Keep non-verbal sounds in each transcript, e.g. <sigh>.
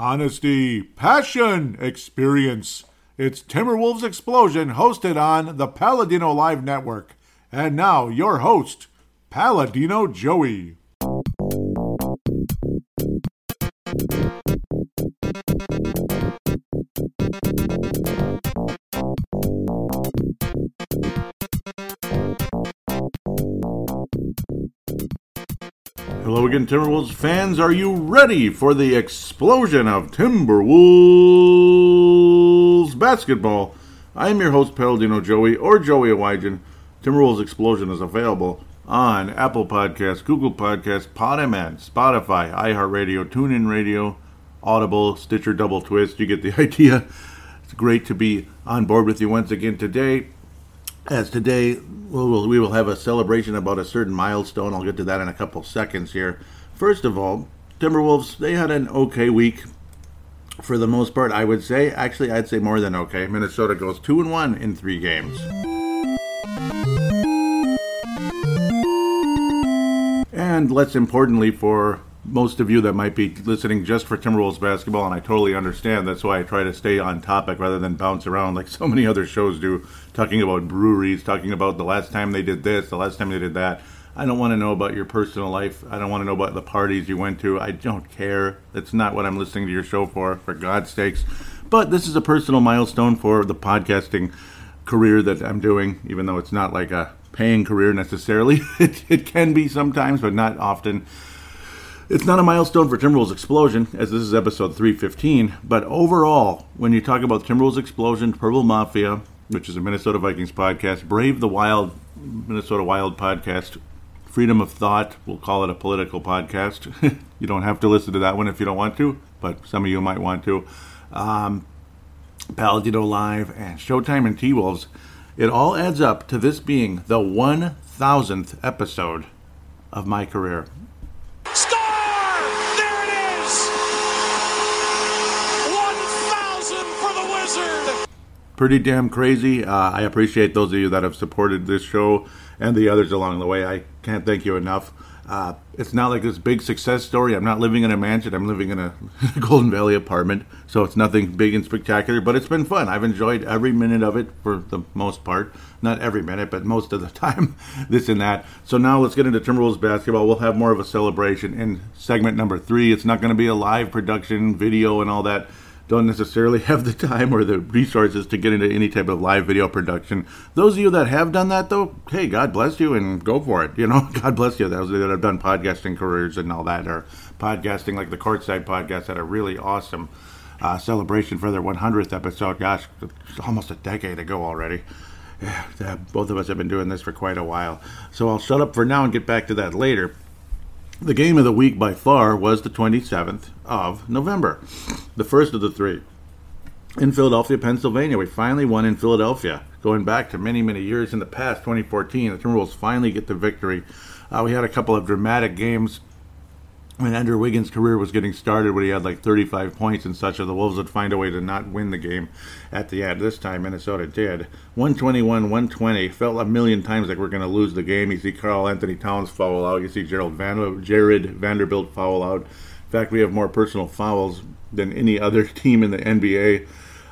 honesty, passion, experience. It's Timberwolves Explosion hosted on the Paladino Live Network. And now, your host, Paladino Joey. Hello again, Timberwolves fans. Are you ready for the explosion of Timberwolves basketball? I am your host, Paladino Joey, or Joey Awajan. Timberwolves Explosion is available on Apple Podcasts, Google Podcasts, Podomat, Spotify, iHeartRadio, TuneIn Radio, Audible, Stitcher, Double Twist. You get the <laughs> idea. It's great to be on board with you once again today as today we will, we will have a celebration about a certain milestone. I'll get to that in a couple seconds here. First of all, Timberwolves, they had an okay week for the most part, I would say. Actually, I'd say more than okay. Minnesota goes 2 and 1 in 3 games. And less importantly for most of you that might be listening just for Timberwolves basketball, and I totally understand. That's why I try to stay on topic rather than bounce around like so many other shows do, talking about breweries, talking about the last time they did this, the last time they did that. I don't want to know about your personal life. I don't want to know about the parties you went to. I don't care. That's not what I'm listening to your show for, for God's sakes. But this is a personal milestone for the podcasting career that I'm doing, even though it's not like a paying career necessarily. <laughs> it, it can be sometimes, but not often. It's not a milestone for Timberwolves Explosion, as this is episode 315, but overall, when you talk about Timberwolves Explosion, Purple Mafia, which is a Minnesota Vikings podcast, Brave the Wild, Minnesota Wild podcast, Freedom of Thought, we'll call it a political podcast. <laughs> you don't have to listen to that one if you don't want to, but some of you might want to. Um, Paladino Live, and Showtime and T Wolves. It all adds up to this being the 1000th episode of my career. Pretty damn crazy. Uh, I appreciate those of you that have supported this show and the others along the way. I can't thank you enough. Uh, it's not like this big success story. I'm not living in a mansion. I'm living in a <laughs> Golden Valley apartment. So it's nothing big and spectacular, but it's been fun. I've enjoyed every minute of it for the most part. Not every minute, but most of the <laughs> time, this and that. So now let's get into Timberwolves basketball. We'll have more of a celebration in segment number three. It's not going to be a live production, video, and all that don't necessarily <laughs> have the time or the resources to get into any type of live video production. Those of you that have done that, though, hey, God bless you and go for it. You know, <laughs> God bless you. Those that have done podcasting careers and all that, or podcasting like the Courtside podcast had a really awesome uh, celebration for their 100th episode. Gosh, almost a decade ago already. Yeah, both of us have been doing this for quite a while. So I'll shut up for now and get back to that later. The game of the week by far was the 27th of November, the first of the three. In Philadelphia, Pennsylvania, we finally won in Philadelphia. Going back to many, many years in the past, 2014, the Timberwolves finally get the victory. Uh, we had a couple of dramatic games when Andrew Wiggins' career was getting started, when he had like 35 points and such, the Wolves would find a way to not win the game at the end. This time, Minnesota did. 121 120. Felt a million times like we're going to lose the game. You see Karl-Anthony Towns foul out. You see Gerald Van- Jarred Vanderbilt foul out. In fact, we have more personal fouls than any other <laughs> team in the NBA.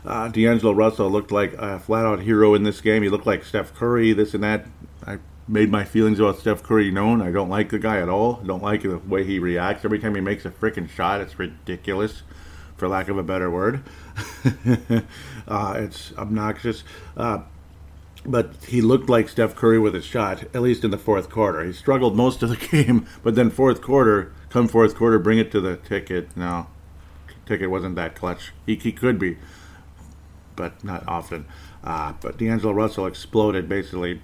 Uh, D'Angelo Russell looked like a flat out hero in this game. He looked like Steph Curry, this and that. I made my feelings about Steph Curry known. I don't like the guy at all. I don't like the way he reacts every time he makes a freaking shot. It's ridiculous, for lack of a better word. <laughs> uh, it's obnoxious. Uh, but he looked like Steph Curry with his shot, at least in the fourth quarter. He struggled most of the <laughs> game, but then fourth quarter, come fourth quarter, bring it to the ticket. No, ticket wasn't that clutch. He, he could be, but not often. Uh, but D'Angelo Russell exploded basically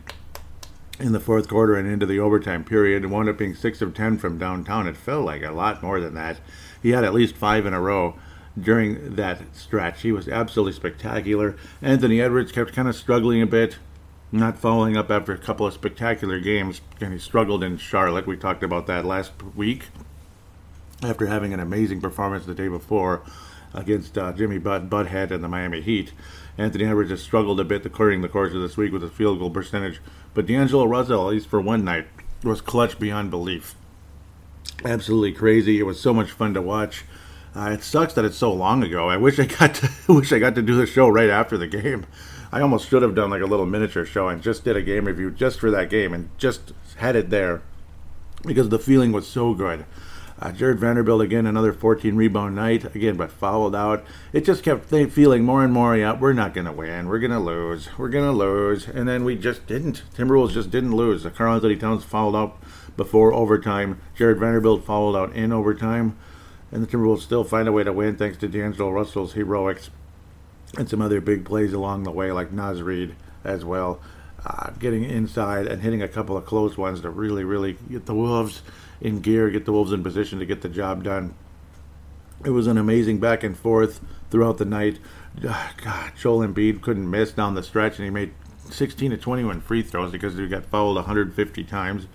in the fourth quarter and into the overtime period and wound up being 6 of 10 from downtown. It felt like a lot more than that. He had at least five in a row during that stretch. He was absolutely spectacular. Anthony Edwards kept kind of struggling a bit, not following up after a couple of spectacular games, and he struggled in Charlotte. We talked about that last week after having an amazing performance the day before against uh, Jimmy Butt Butthead and the Miami Heat. Anthony Edwards has struggled a bit during the course of this week with his field goal percentage, but D'Angelo Russell, at least for one night, was clutch beyond belief. Absolutely crazy. It was so much fun to watch. Uh, it sucks that it's so long ago. I wish I got to <laughs> wish I got to do the show right after the game. I almost should have done like a little miniature show and just did a game review just for that game and just had it there because the feeling was so good. Uh, Jarred Vanderbilt again, another 14 rebound night again, but fouled out. It just kept th- feeling more and more, yeah, we're not going to win. We're going to lose. We're going to lose. And then we just didn't. Timberwolves just didn't lose. The Karl-Anthony Towns fouled out before overtime. Jarred Vanderbilt fouled out in overtime. And the Timberwolves still find a way to win thanks to D'Angelo Russell's heroics and some other big plays along the way, like Naz Reid as well. Uh, getting inside and hitting a couple of close ones to really, really get the Wolves in gear, get the Wolves in position to get the job done. It was an amazing back and forth throughout the night. Ah, God, Joel Embiid couldn't miss down the stretch, and he made 16 to 21 free throws because he got fouled 150 times.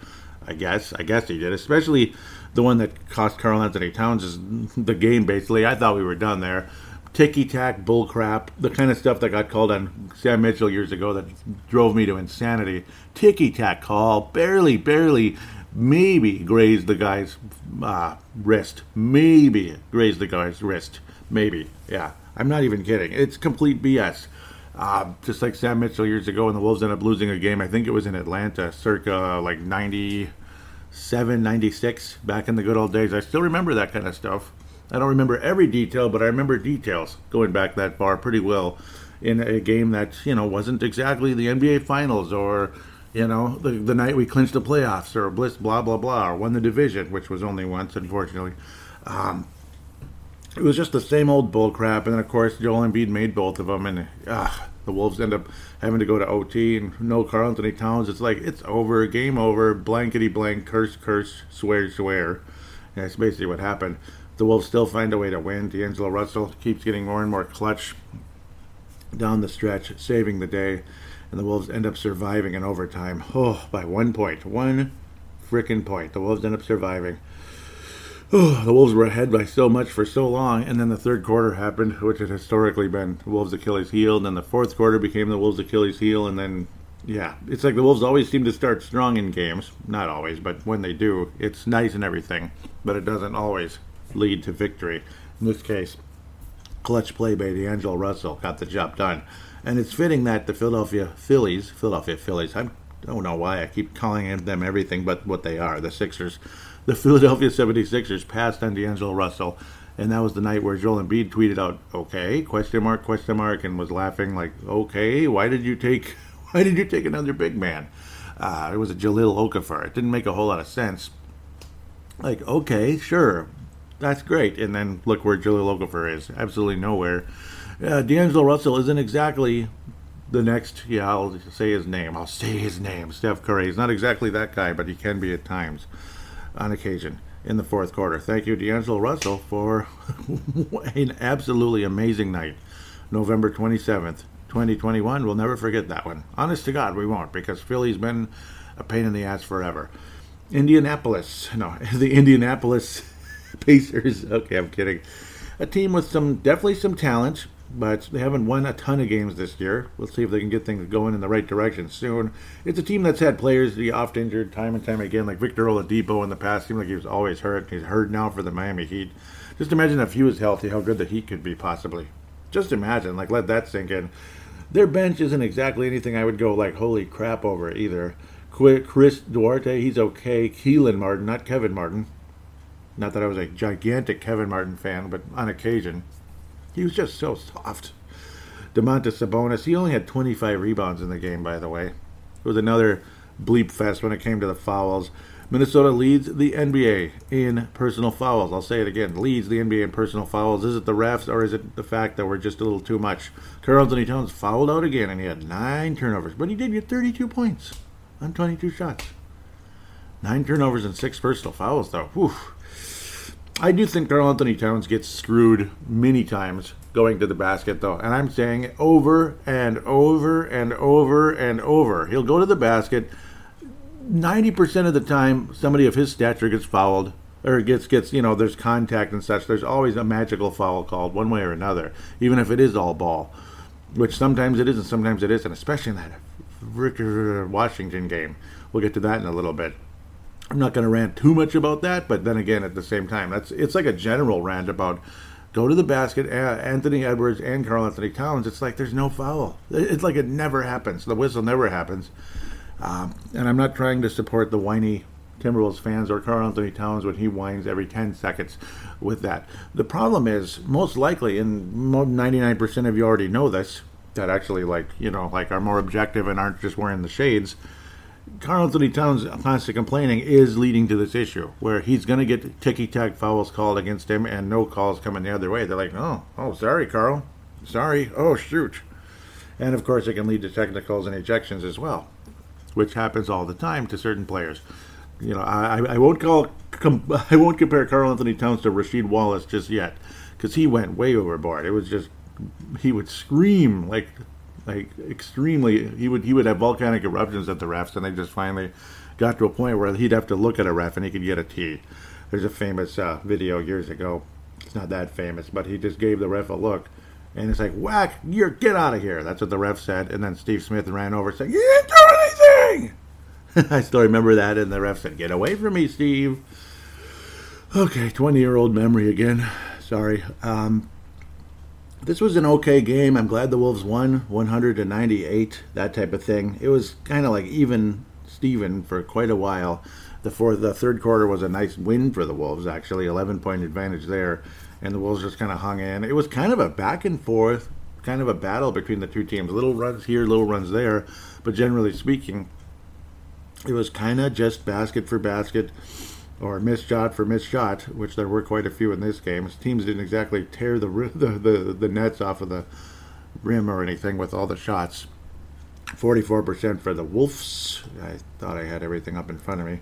I guess, I guess he did, especially the one that cost Karl-Anthony Towns the game. Basically, I thought we were done there. Ticky tack, bull crap, the kind of stuff that got called on Sam Mitchell years ago that drove me to insanity. Ticky tack call, barely, barely maybe grazed the guy's uh, wrist. Maybe grazed the guy's wrist. Maybe. Yeah. I'm not even kidding. It's complete BS. Uh, just like Sam Mitchell years ago, when the Wolves ended up losing a game. I think it was in Atlanta, circa like 97, 96, back in the good old days. I still remember that kind of stuff. I don't remember every detail, but I remember details going back that far pretty well in a game that, you know, wasn't exactly the NBA Finals or you know, the, the night we clinched the playoffs or bliss, blah, blah, blah, or won the division, which was only once, unfortunately. Um, it was just the same old bull crap. And then, of course, Joel Embiid made both of them. And uh, the Wolves end up having to go to OT and no Karl-Anthony Towns. It's like, it's over, game over, blankety blank, curse, curse, swear, swear. And that's basically what happened. The Wolves still find a way to win. D'Angelo Russell keeps getting more and more clutch down the stretch, saving the day and the Wolves end up surviving in overtime. Oh, by one point. One freaking point. The Wolves end up surviving. Oh, the Wolves were ahead by so much for so long, and then the third quarter happened, which had historically been the Wolves' Achilles heel, and then the fourth quarter became the Wolves' Achilles heel, and then, yeah, it's like the Wolves always seem to start strong in games. Not always, but when they do, it's nice and everything, but it doesn't always lead to victory. In this case, clutch play by D'Angelo Russell got the job done. And it's fitting that the Philadelphia Phillies, Philadelphia Phillies, I don't know why I keep calling them everything but what they are, the Sixers. The Philadelphia 76ers passed on D'Angelo Russell, and that was the night where Joel Embiid tweeted out, okay, question mark, question mark, and was laughing like, okay, why did you take, <laughs> why did you take another big man? Uh, it was a Jahlil Okafor. It didn't make a whole lot of sense. Like, okay, sure, that's great. And then look where Jahlil Okafor is. Absolutely nowhere uh, D'Angelo Russell isn't exactly the next, yeah, I'll say his name. I'll say his name. Steph Curry. He's not exactly that guy, but he can be at times, on occasion, in the fourth quarter. Thank you, D'Angelo Russell, for <laughs> an absolutely amazing night. November 27th, 2021. We'll never forget that one. Honest to God, we won't, because Philly's been a pain in the ass forever. Indianapolis. No, <laughs> the Indianapolis <laughs> Pacers. Okay, I'm kidding. A team with some, definitely some talent but they haven't won a ton of games this year. We'll see if they can get things going in the right direction soon. It's a team that's had players be oft injured time and time again, like Victor Oladipo in the past. Seemed like he was always hurt. He's hurt now for the Miami Heat. Just imagine if he was healthy, how good the Heat could be possibly. Just imagine, like let that sink in. Their bench isn't exactly anything I would go like holy crap over either. Chris Duarte, he's okay. Kelan Martin, not Kevin Martin. Not that I was a gigantic Kevin Martin fan, but on occasion. He was just so soft. Domantas Sabonis, he only had 25 rebounds in the game, by the way. It was another bleep fest when it came to the fouls. Minnesota leads the NBA in personal fouls. I'll say it again. Leads the NBA in personal fouls. Is it the refs or is it the fact that we're just a little too much? Karl-Anthony Towns fouled out again and he had nine turnovers, but he did get 32 points on 22 shots. Nine turnovers and six personal fouls, though. Whew. I do think Karl-Anthony Towns gets screwed many times going to the basket, though. And I'm saying over and over and over and over. He'll go to the basket. 90% of the time, somebody of his stature gets fouled or gets, gets, you know, there's contact and such. There's always a magical foul called one way or another, even if it is all ball, which sometimes it is and sometimes it isn't, especially in that Richard Washington game. We'll get to that in a little bit. I'm not going to rant too much about that, but then again, at the same time, that's it's like a general rant about go to the basket. Anthony Edwards and Karl-Anthony Towns. It's like there's no foul. It's like it never happens. The whistle never happens. Um, and I'm not trying to support the whiny Timberwolves fans or Karl-Anthony Towns when he whines every 10 seconds with that. The problem is, most likely, and 99% of you already know this, that actually, like, you know, like are more objective and aren't just wearing the shades. Karl-Anthony Towns' constant complaining is leading to this issue where he's going to get ticky-tack fouls called against him and no calls coming the other way. They're like, oh, oh, sorry, Karl. Sorry. Oh, shoot. And of course, it can lead to technicals and ejections as well, which happens all the time to certain players you know, I, I won't call com, <laughs> I won't compare Karl-Anthony Towns to Rasheed Wallace just yet, because he went way overboard. It was just he would scream like like extremely. He would he would have volcanic eruptions at the refs, and they just finally got to a point where he'd have to look at a ref and he could get a T. There's a famous uh, video years ago. It's not that famous, but he just gave the ref a look. And it's like, whack, you're get out of here. That's what the ref said. And then Steve Smith ran over saying, You didn't do anything. <laughs> I still remember that, and the ref said, Get away from me, Steve. Okay, 20 year old memory again. Sorry. Um, this was an okay game. I'm glad the Wolves won 198, that type of thing. It was kind of like even Steven for quite a while. The fourth, the third quarter was a nice win for the Wolves, actually, 11 point advantage there, and the Wolves just kind of hung in. It was kind of a back and forth, kind of a battle between the two teams. Little runs here, little runs there, but generally speaking, it was kind of just basket for basket or missed shot for missed shot, which there were quite a few in this game. Teams didn't exactly tear the <laughs> the, the, the nets off of the rim or anything with all the shots. 44% for the Wolves. I thought I had everything up in front of me.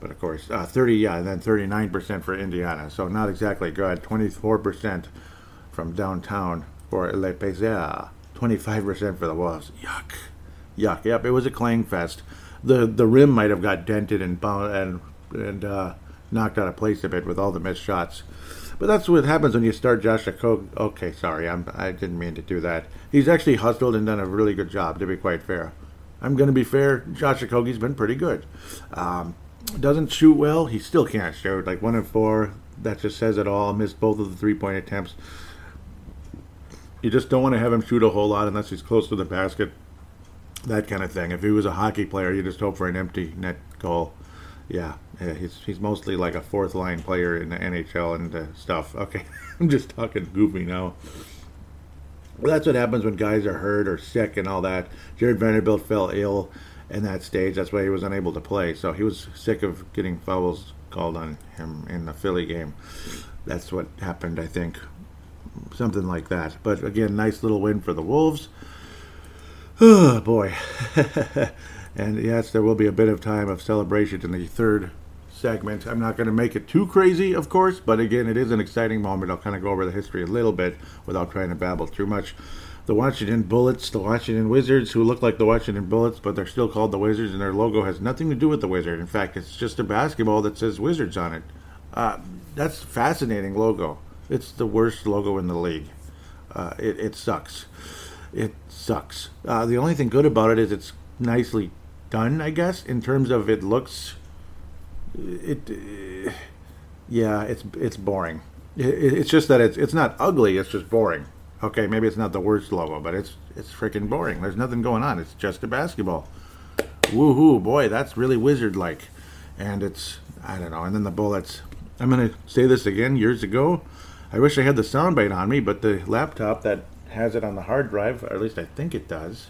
But of course, uh, 30, yeah, and then 39% for Indiana. So not exactly good. 24% from downtown for Le Paysages. 25% for the Wolves. Yuck. Yuck. Yep, it was a clang fest the the rim might have got dented and and and uh, knocked out of place a bit with all the missed shots. But that's what happens when you start Josh Okogie. Okay, sorry, I'm, I didn't mean to do that. He's actually hustled and done a really good job, to be quite fair. I'm going to be fair. Josh Okogie's been pretty good. Um, doesn't shoot well. He still can't shoot. Like one of four. That just says it all. Missed both of the three point attempts. You just don't want to have him shoot a whole lot unless he's close to the basket that kind of thing. If he was a hockey player, you just hope for an empty net goal. Yeah, yeah he's he's mostly like a fourth line player in the NHL and uh, stuff. Okay, <laughs> I'm just talking goofy now. Well, that's what happens when guys are hurt or sick and all that. Jarred Vanderbilt fell ill in that stage. That's why he was unable to play. So he was sick of getting fouls called on him in the Philly game. That's what happened, I think. Something like that. But again, nice little win for the Wolves. Oh, <sighs> boy. <laughs> and yes, there will be a bit of time of celebration in the third segment. I'm not going to make it too crazy, of course, but again, it is an exciting moment. I'll kind of go over the history a little bit without trying to babble too much. The Washington Bullets, the Washington Wizards, who look like the Washington Bullets, but they're still called the Wizards, and their logo has nothing to do with the Wizard. In fact, it's just a basketball that says Wizards on it. Uh, that's fascinating logo. It's the worst logo in the league. Uh, it, it sucks it sucks. Uh, the only thing good about it is it's nicely done, I guess, in terms of it looks. It, uh, yeah, it's it's boring. It, it's just that it's it's not ugly. It's just boring. Okay, maybe it's not the worst logo, but it's it's freaking boring. There's nothing going on. It's just a basketball. Woohoo, boy, that's really wizard like. And it's I don't know. And then the bullets. I'm gonna say this again. Years ago, I wish I had the soundbite on me, but the laptop that has it on the hard drive, or at least I think it does.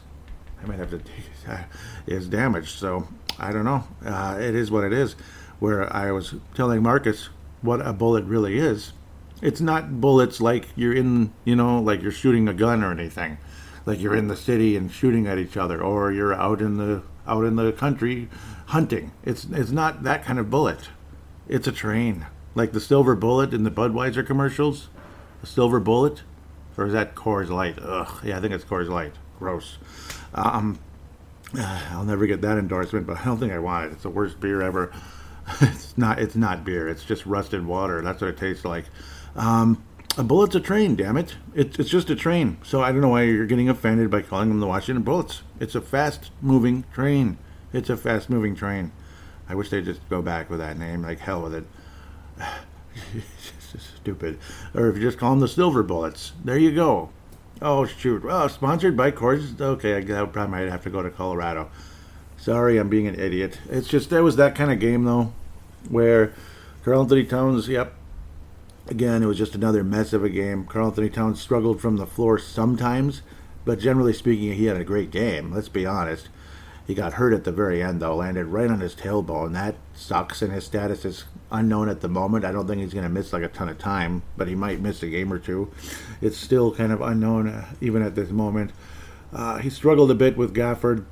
I might have to take it, <laughs> is damaged. So I don't know. Uh, it is what it is. Where I was telling Marcus what a bullet really is. It's not bullets like you're in, you know, like you're shooting a gun or anything. Like you're in the city and shooting at each other, or you're out in the out in the country hunting. It's it's not that kind of bullet. It's a train, like the silver bullet in the Budweiser commercials. A silver bullet or is that Coors Light? Ugh, yeah, I think it's Coors Light. Gross. Um, <sighs> I'll never get that endorsement, but I don't think I want it. It's the worst beer ever. <laughs> it's not. It's not beer. It's just rusted water. That's what it tastes like. Um, a bullet's a train. Damn it! it! It's just a train. So I don't know why you're getting offended by calling them the Washington Bullets. It's a fast-moving train. It's a fast-moving train. I wish they'd just go back with that name. Like hell with it. <laughs> stupid. Or if you just call them the silver bullets, there you go. Oh shoot! Well, sponsored by Coors. Okay, I probably might have to go to Colorado. Sorry, I'm being an idiot. It's just there was that kind of game though, where Karl-Anthony Towns. Yep. Again, it was just another mess of a game. Karl-Anthony Towns struggled from the floor sometimes, but generally speaking, he had a great game. Let's be honest. He got hurt at the very end, though, landed right on his tailbone. That sucks, and his status is unknown at the moment. I don't think he's going to miss like a ton of time, but he might miss a game or two. It's still kind of unknown, uh, even at this moment. Uh, he struggled a bit with Gafford,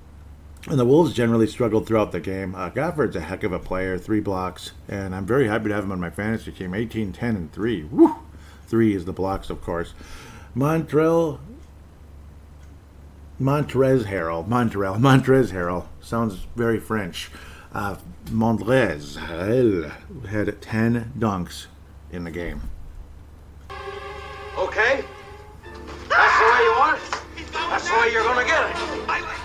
and the Wolves generally struggled throughout the game. Uh, a heck of a player, three blocks, and I'm very happy to have him on my fantasy team 18, 10, and 3. Woo! Three is the blocks, of course. Montrell Montrez Harrell, Montrell, Montrez Harrell sounds very French. Uh, Montrez had 10 dunks in the game. Okay. That's the way you want it. That's the way you're going to get it.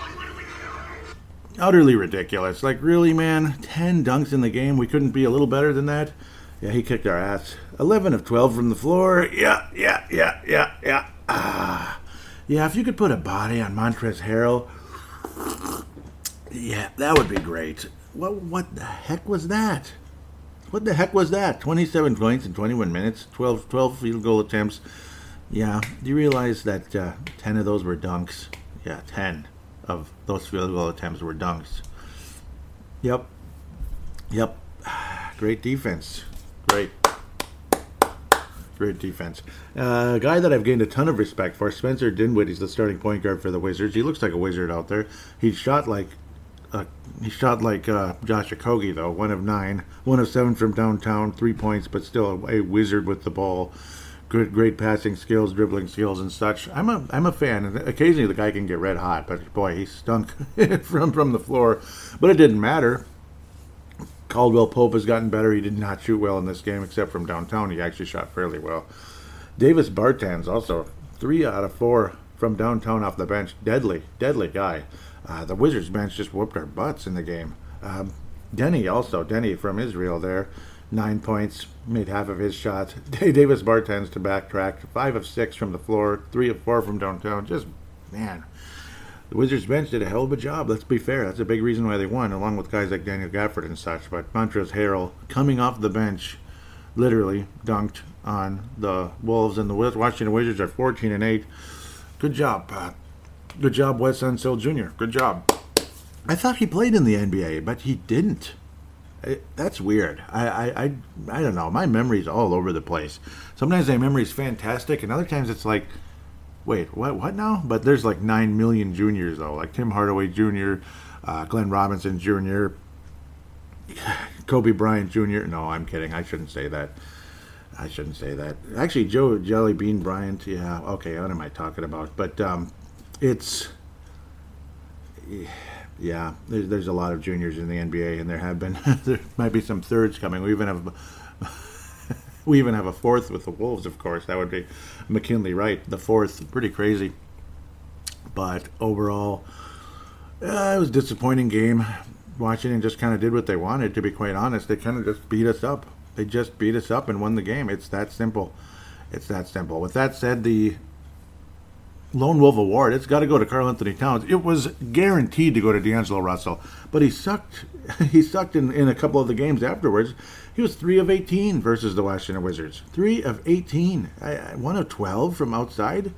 Utterly ridiculous. Like, really, man? 10 dunks in the game? We couldn't be a little better than that? Yeah, he kicked our ass. 11 of 12 from the floor. Yeah, yeah, yeah, yeah, yeah. Ah. Yeah, if you could put a body on Montrezl Harrell, yeah, that would be great. What what the heck was that? What the heck was that? 27 points in 21 minutes, 12, 12 field goal attempts. Yeah, do you realize that uh, 10 of those were dunks? Yeah, 10 of those field goal attempts were dunks. Yep. Yep. <sighs> Great defense. Great. Great defense. Uh, a guy that I've gained a ton of respect for, Spencer Dinwiddie's the starting point guard for the Wizards. He looks like a wizard out there. He shot like uh, he shot like uh, Josh Okogie though, one of nine, one of seven from downtown, three points, but still a, a wizard with the ball. Good, great passing skills, dribbling skills, and such. I'm a, I'm a fan. and Occasionally, the guy can get red hot, but boy, he stunk <laughs> from from the floor. But it didn't matter Caldwell Pope has gotten better. He did not shoot well in this game, except from downtown. He actually shot fairly well. Davis Bertans also three out of four from downtown off the bench. Deadly, deadly guy. Uh, the Wizards bench just whooped our butts in the game. Um, Deni also, Denny from Israel there, nine points, made half of his shots. <laughs> Davis Bertans to backtrack, five of six from the floor, three of four from downtown. Just, man, the Wizards bench did a hell of a job. Let's be fair. That's a big reason why they won, along with guys like Daniel Gafford and such. But Montrezl Harrell coming off the bench, literally dunked on the Wolves, and the Washington Wizards are 14 and 8. Good job, Pat. Good job, Wes Unseld Jr. Good job. I thought he played in the NBA, but he didn't. That's weird. I, I, I, I don't know. My memory's all over the place. Sometimes my memory's fantastic, and other times it's like wait, what, what now? But there's like 9 million juniors, though, like Tim Hardaway Jr., uh, Glenn Robinson Jr., <sighs> Kobe Bryant Jr. No, I'm kidding. I shouldn't say that. I shouldn't say that. Actually, Joe Jelly Bean Bryant, yeah, okay, what am I talking about? But um, it's, yeah, there's, there's a lot of juniors in the NBA, and there have been, <laughs> there might be some thirds coming. We even have <laughs> we even have a fourth with the Wolves, of course. That would be McKinley Wright, the fourth. Pretty crazy. But overall, uh, it was a disappointing game. Washington just kind of did what they wanted, to be quite honest. They kind of just beat us up. They just beat us up and won the game. It's that simple. It's that simple. With that said, the Lone Wolf Award, it's got to go to Karl-Anthony Towns. It was guaranteed to go to D'Angelo Russell, but he sucked. <laughs> he sucked in, in a couple of the games afterwards. He was 3 of 18 versus the Washington Wizards. 3 of 18. I, 1 of 12 from outside.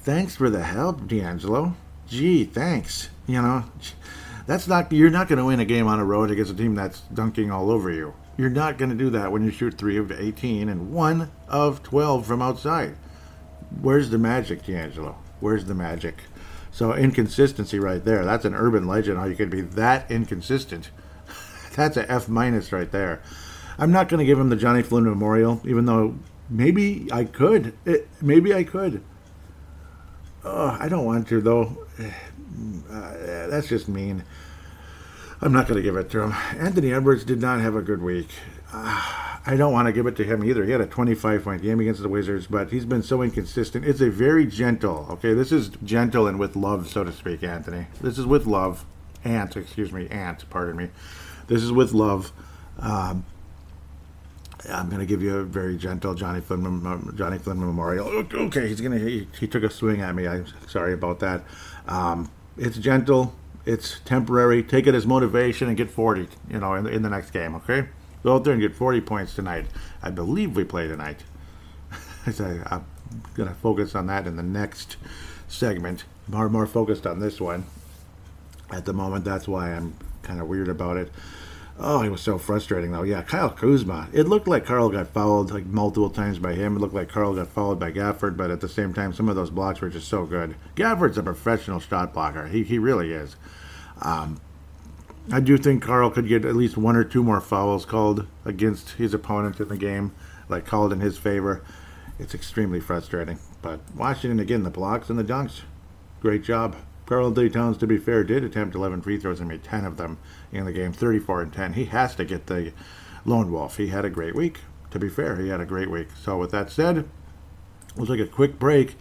Thanks for the help, D'Angelo. Gee, thanks. You know, that's not you're not going to win a game on a road against a team that's dunking all over you. You're not going to do that when you shoot 3 of 18 and 1 of 12 from outside. Where's the magic, D'Angelo? Where's the magic? So inconsistency right there. That's an urban legend. How you could be that inconsistent. <laughs> That's a F minus right there. I'm not going to give him the Johnny Flynn Memorial, even though maybe I could. It, maybe I could. Oh, I don't want to though. Uh, that's just mean. I'm not going to give it to him. Anthony Edwards did not have a good week. Uh, I don't want to give it to him either. He had a 25 point game against the Wizards, but he's been so inconsistent. It's a very gentle, okay, this is gentle and with love, so to speak, Anthony. This is with love. Ant, excuse me, Ant, pardon me. This is with love. Um, I'm going to give you a very gentle Johnny Flynn Johnny Flynn memorial. Okay, he's going to he, he, took a swing at me. I'm sorry about that. Um, it's gentle. It's temporary. Take it as motivation and get 40. You know, in in the next game. Okay, go out there and get 40 points tonight. I believe we play tonight. <laughs> I'm going to focus on that in the next segment. More more focused on this one at the moment. That's why I'm kind of weird about it. Oh, it was so frustrating though. Yeah, Kyle Kuzma. It looked like Karl got fouled like multiple times by him. It looked like Karl got fouled by Gafford, but at the same time, some of those blocks were just so good. Gafford's a professional shot blocker. He he really is. Um, I do think Karl could get at least one or two more fouls called against his opponent in the game, like called in his favor. It's extremely frustrating. But Washington again, the blocks and the dunks, great job. Karl-Anthony Towns, to be fair, did attempt 11 free throws and made 10 of them in the game, 34 and 10. He has to get the lone wolf. He had a great week. To be fair, he had a great week. So, with that said, we'll take a quick break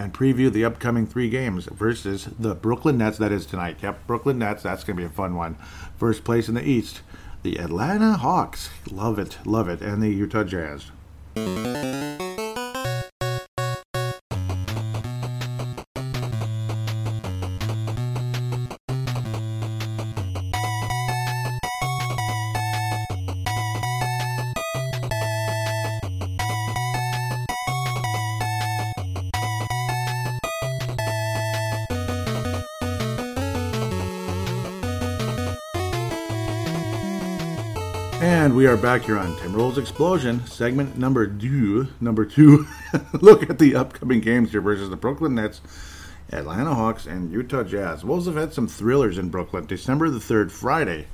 and preview the upcoming three games versus the Brooklyn Nets. That is tonight. Yep, Brooklyn Nets. That's going to be a fun one. First place in the East, the Atlanta Hawks. Love it, love it, and the Utah Jazz. Are back here on Tim Timberwolves Explosion, segment number two. Number two, <laughs> look at the upcoming games here versus the Brooklyn Nets, Atlanta Hawks, and Utah Jazz. Wolves have had some thrillers in Brooklyn. December the 3rd, Friday.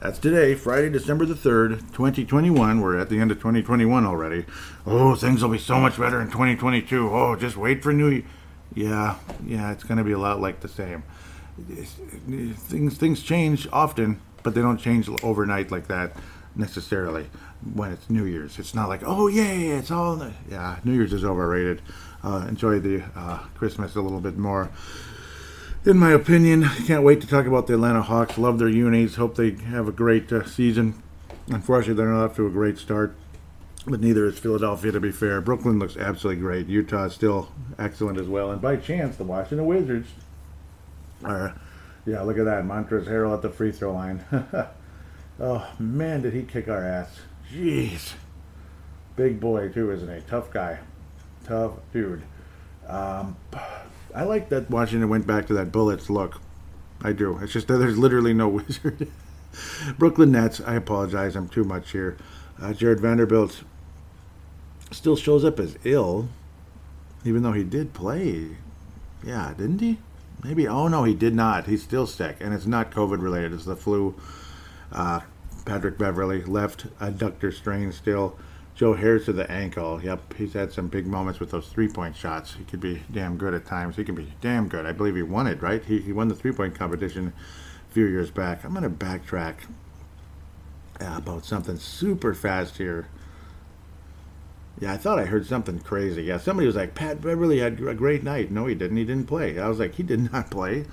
That's today, Friday, December the 3rd, 2021. We're at the end of 2021 already. Oh, things will be so much better in 2022. Oh, just wait for New Year. Yeah, yeah, it's going to be a lot like the same. Things, things change often, but they don't change overnight like that necessarily when it's New Year's. It's not like, oh yeah, it's all yeah. New Year's is overrated. Uh, enjoy the uh, Christmas a little bit more. In my opinion, can't wait to talk about the Atlanta Hawks. Love their unis. Hope they have a great uh, season. Unfortunately, they're not off to a great start, but neither is Philadelphia. To be fair, Brooklyn looks absolutely great. Utah is still excellent as well. And by chance, the Washington Wizards are. Yeah, look at that. Montrezl Harrell at the free throw line. <laughs> Oh man, did he kick our ass? Jeez, big boy too, isn't he? Tough guy, tough dude. Um, I like that Washington went back to that bullets look. I do. It's just that there's literally no <laughs> wizard. Brooklyn Nets. I apologize. I'm too much here. Uh, Jarred Vanderbilt still shows up as ill, even though he did play. Yeah, didn't he? Maybe. Oh no, he did not. He's still sick, and it's not COVID related. It's the flu. Uh, Patrick Beverley, left adductor strain still. Joe Harris to the ankle. Yep, he's had some big moments with those three point shots. He could be damn good at times. He can be damn good. I believe he won it, right? He, he won the three point competition a few years back. I'm going to backtrack uh, about something super fast here. Yeah, I thought I heard something crazy. Yeah, somebody was like, Pat Beverley had a great night. No, he didn't. He didn't play. I was like, he did not <laughs> play.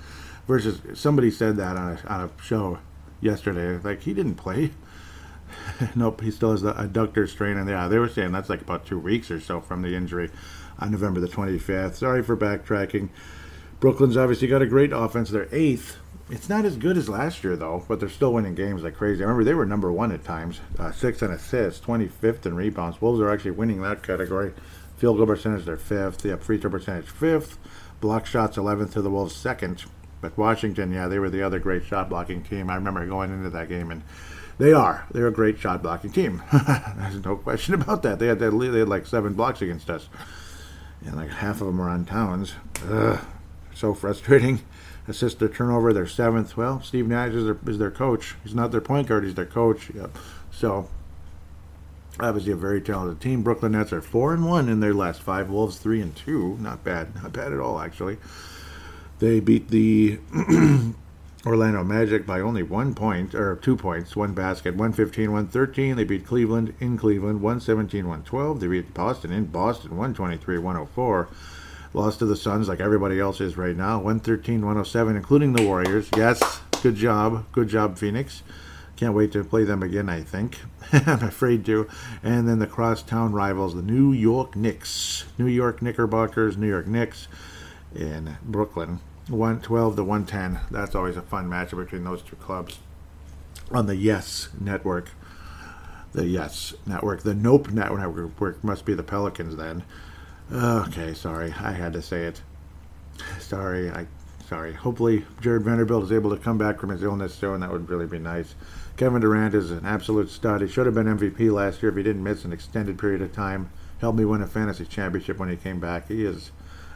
Versus somebody said that on a, on a show yesterday. Like he didn't play. <laughs> nope, he still has the adductor strain, and yeah, they were saying that's like about two weeks or so from the injury on November the 25th. Sorry for backtracking. Brooklyn's obviously got a great offense. They're eighth. It's not as good as last year though, but they're still winning games like crazy. I remember they were number one at times, uh, six in assists, 25th in rebounds. Wolves are actually winning that category. Field goal percentage, they're fifth. They have free throw percentage, fifth. Block shots, 11th to the Wolves, second. But Washington, yeah, they were the other great shot blocking team. I remember going into that game, and they are. They're a great shot blocking team. <laughs> There's no question about that. They had, they had like seven blocks against us, and like half of them were on Towns. Ugh, so frustrating. Assist their turnover, they're seventh. Well, Steve Nash is their, is their coach. He's not their point guard, he's their coach. Yep. So, obviously a very talented team. Brooklyn Nets are four and one in their last five. Wolves three and two. Not bad. Not bad at all, actually. They beat the <clears throat> Orlando Magic by only one point, or two points, one basket, 115 113. They beat Cleveland in Cleveland, 117 112. They beat Boston in Boston, 123 104. Lost to the Suns like everybody else is right now, 113 107, including the Warriors. Yes, good job. Good job, Phoenix. Can't wait to play them again, I think. <laughs> I'm afraid to. And then the crosstown rivals, the New York Knicks. New York Knickerbockers, New York Knicks in Brooklyn. 112 to 110. That's always a fun matchup between those two clubs. On the Yes Network. The Yes Network. The Nope Network must be the Pelicans then. Okay, sorry. I had to say it. Sorry. I sorry. Hopefully Jarred Vanderbilt is able to come back from his illness soon. That would really be nice. Kevin Durant is an absolute stud. He should have been MVP last year if he didn't miss an extended period of time. Helped me win a fantasy championship when he came back. He is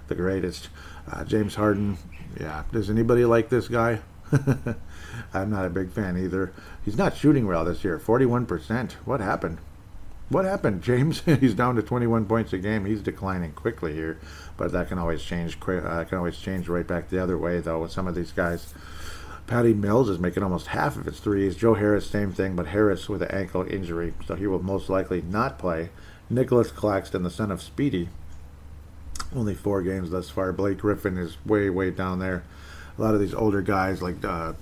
the greatest. Uh, James Harden, yeah. Does anybody like this guy? <laughs> I'm not a big fan either. He's not shooting well this year. 41%. What happened? What happened, James? <laughs> He's down to 21 points a game. He's declining quickly here, but that can always change. Uh, can always change right back the other way, though. With some of these guys, Patty Mills is making almost half of his threes. Joe Harris, same thing, but Harris with an ankle injury, so he will most likely not play. Nicholas Claxton, the son of Speedy, only four games thus far. Blake Griffin is way, way down there. A lot of these older guys like uh,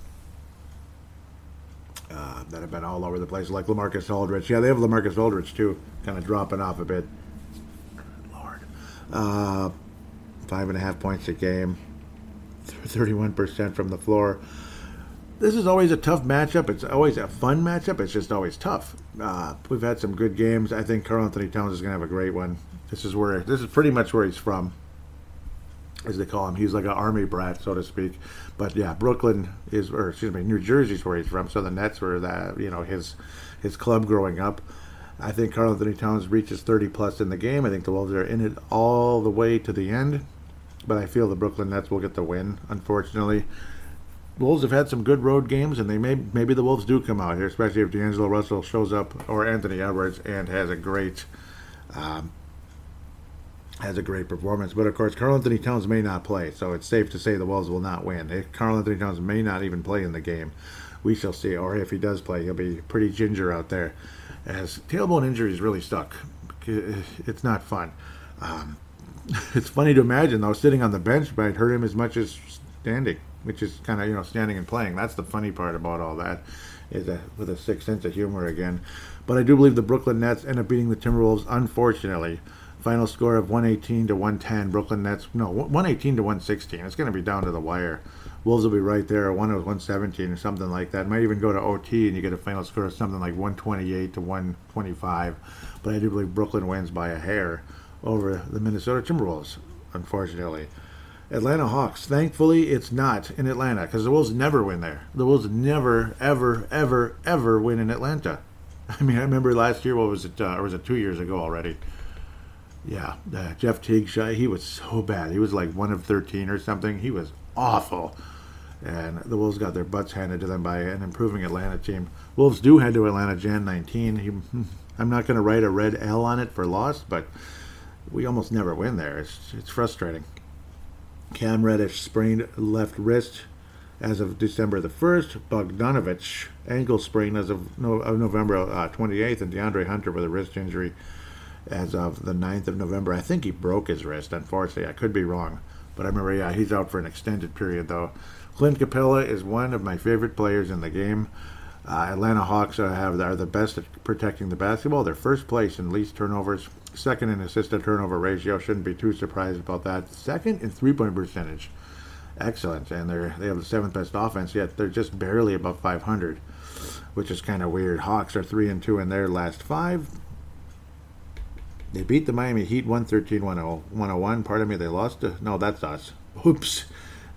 uh, that have been all over the place, like LaMarcus Aldridge. Yeah, they have LaMarcus Aldridge too, kind of dropping off a bit. Lord, uh, five and a half points a game, thirty-one percent from the floor. This is always a tough matchup. It's always a fun matchup. It's just always tough. Uh, we've had some good games. I think Karl-Anthony Towns is going to have a great one. This is where this is pretty much where he's from, as they call him. He's like an army brat, so to speak. But yeah, Brooklyn is, or excuse me, New Jersey's where he's from. So the Nets were that you know his his club growing up. I think Karl-Anthony Towns reaches 30 plus in the game. I think the Wolves are in it all the way to the end. But I feel the Brooklyn Nets will get the win, unfortunately. Wolves have had some good road games, and they may maybe the Wolves do come out here, especially if D'Angelo Russell shows up or Anthony Edwards and has a great um, has a great performance. But of course, Karl-Anthony Towns may not play, so it's safe to say the Wolves will not win. Karl-Anthony Towns may not even play in the game. We shall see. Or if he does play, he'll be pretty ginger out there. As tailbone injuries really stuck. It's not fun. Um, <laughs> it's funny to imagine though sitting on the bench might hurt him as much as standing, which is kind of you know standing and playing. That's the funny part about all that, is a, with a sick sense of humor again. But I do believe the Brooklyn Nets end up beating the Timberwolves, unfortunately. Final score of 118 to 110. Brooklyn Nets, no, 118 to 116. It's going to be down to the wire. Wolves will be right there, one was 117 or something like that. Might even go to OT and you get a final score of something like 128 to 125. But I do believe Brooklyn wins by a hair over the Minnesota Timberwolves, unfortunately. Atlanta Hawks. Thankfully, it's not in Atlanta because the Wolves never win there. The Wolves never, ever, ever, ever win in Atlanta. <laughs> I mean, I remember last year. What was it? Uh, or was it two years ago already? Yeah, uh, Jeff Teague, he was so bad. He was like one of 13 or something. He was awful. And the Wolves got their butts handed to them by an improving Atlanta team. Wolves do head to Atlanta Jan 19. He, I'm not going to write a red L on it for loss, but we almost never win there. It's, it's frustrating. Cam Reddish sprained left wrist as of December the 1st. Bogdanovich ankle sprain as of, no, of November uh, 28th. And De'Andre Hunter with a wrist injury as of the 9th of November. I think he broke his wrist, unfortunately. I could be wrong. But I remember, yeah, he's out for an extended period, though. Clint Capela is one of my favorite players in the game. Uh, Atlanta Hawks are, have, are the best at protecting the basketball. They're first place in least turnovers, second in assist to turnover ratio. Shouldn't be too surprised about that. Second in three point percentage. Excellent. And they're, they have the seventh best offense, yet they're just barely above 500, which is kind of weird. Hawks are 3 and 2 in their last five. They beat the Miami Heat 113 101. Pardon me, they lost to. No, that's us. <laughs> Oops.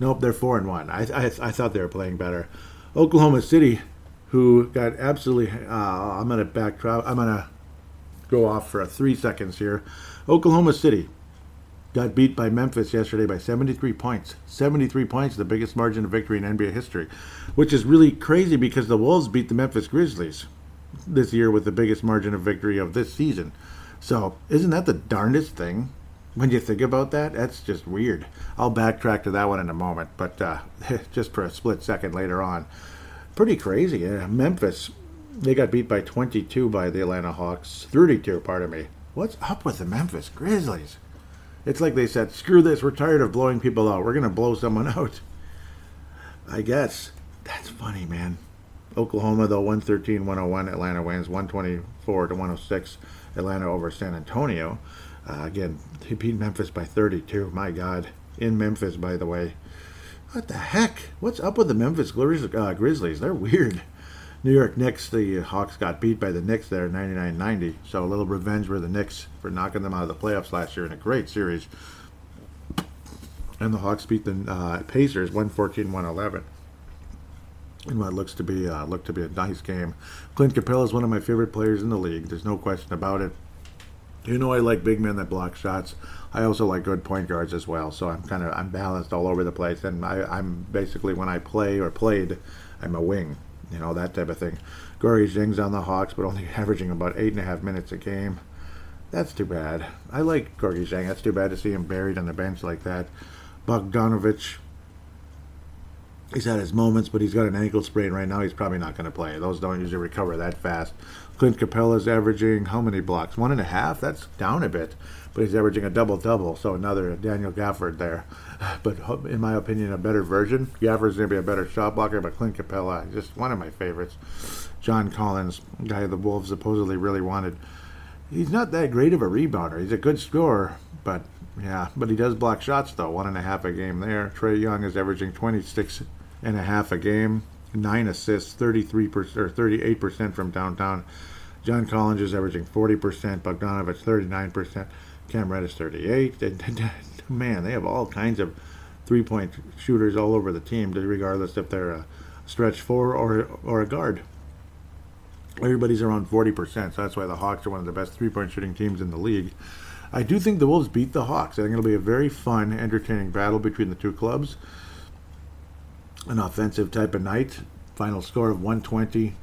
Nope, they're 4 and 1. I, I, I thought they were playing better. Oklahoma City, who got absolutely. Uh, I'm going to backtrack. I'm going to go off for three seconds here. Oklahoma City got beat by Memphis yesterday by 73 points. 73 points, the biggest margin of victory in NBA history, which is really crazy because the Wolves beat the Memphis Grizzlies this year with the biggest margin of victory of this season. So, isn't that the darndest thing? When you think about that, that's just weird. I'll backtrack to that one in a moment, but uh, <laughs> just for a split second later on. Pretty crazy. Memphis, they got beat by 22 by the Atlanta Hawks. 32, pardon me. What's up with the Memphis Grizzlies? It's like they said, screw this, we're tired of blowing people out. We're going to blow someone <laughs> out. I guess. That's funny, man. Oklahoma, though, 113 101. Atlanta wins 124 to 106. Atlanta over San Antonio. Uh, again, he beat Memphis by 32. My God. In Memphis, by the way. What the heck? What's up with the Memphis uh, Grizzlies? They're weird. New York Knicks, the Hawks got beat by the Knicks there 99 90. So a little revenge for the Knicks for knocking them out of the playoffs last year in a great series. And the Hawks beat the uh, Pacers 114 111 in what looks to be uh, look to be a nice game. Clint Capela is one of my favorite players in the league. There's no question about it. You know I like big men that block shots. I also like good point guards as well. So I'm kind of I'm balanced all over the place. And I, I'm basically when I play or played, I'm a wing. You know that type of thing. Gorgui Dieng's on the Hawks, but only <laughs> averaging about eight and a half minutes a game. That's too bad. I like Gorgui Dieng. That's too bad to see him buried on the bench like that. Bogdanovich, he's had his moments, but he's got an ankle sprain right now. He's probably not going to play. Those don't usually recover that fast. Clint Capela's averaging how many blocks? One and a half. That's down a bit, but he's averaging a double double. So another Daniel Gafford there. <laughs> But in my opinion, a better version. Gafford's going to be a better shot blocker, but Clint Capela, just one of my favorites. John Collins, guy the Wolves supposedly really wanted. He's not that great of a rebounder. He's a good scorer, but yeah, but he does block shots though. One and a half a game there. Trae Young is averaging 26 and a half a game, nine assists, 33 percent or 38 percent from downtown. John Collins is averaging 40 percent. Bogdanovich 39 percent. Cam Reddish 38. <laughs> Man, they have all kinds of three-point shooters all over the team, regardless if they're a stretch four or or a guard. Everybody's around 40%, so that's why the Hawks are one of the best three-point shooting teams in the league. I do think the Wolves beat the Hawks. I think it'll be a very fun, entertaining battle between the two clubs. An offensive type of night. Final score of 120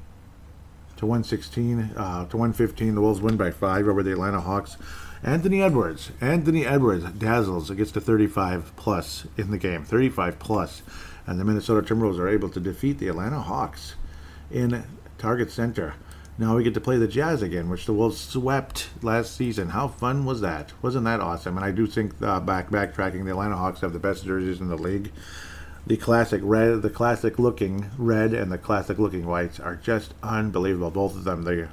to 116 uh, to 115. The Wolves win by five over the Atlanta Hawks. Anthony Edwards. Anthony Edwards dazzles. It gets to 35 plus in the game. 35. And the Minnesota Timberwolves are able to defeat the Atlanta Hawks in Target Center. Now we get to play the Jazz again, which the Wolves swept last season. How fun was that? Wasn't that awesome? And I do think uh, back backtracking, the Atlanta Hawks have the best jerseys in the league. The classic red, the classic looking red, and the classic looking whites are just unbelievable. Both of them. They,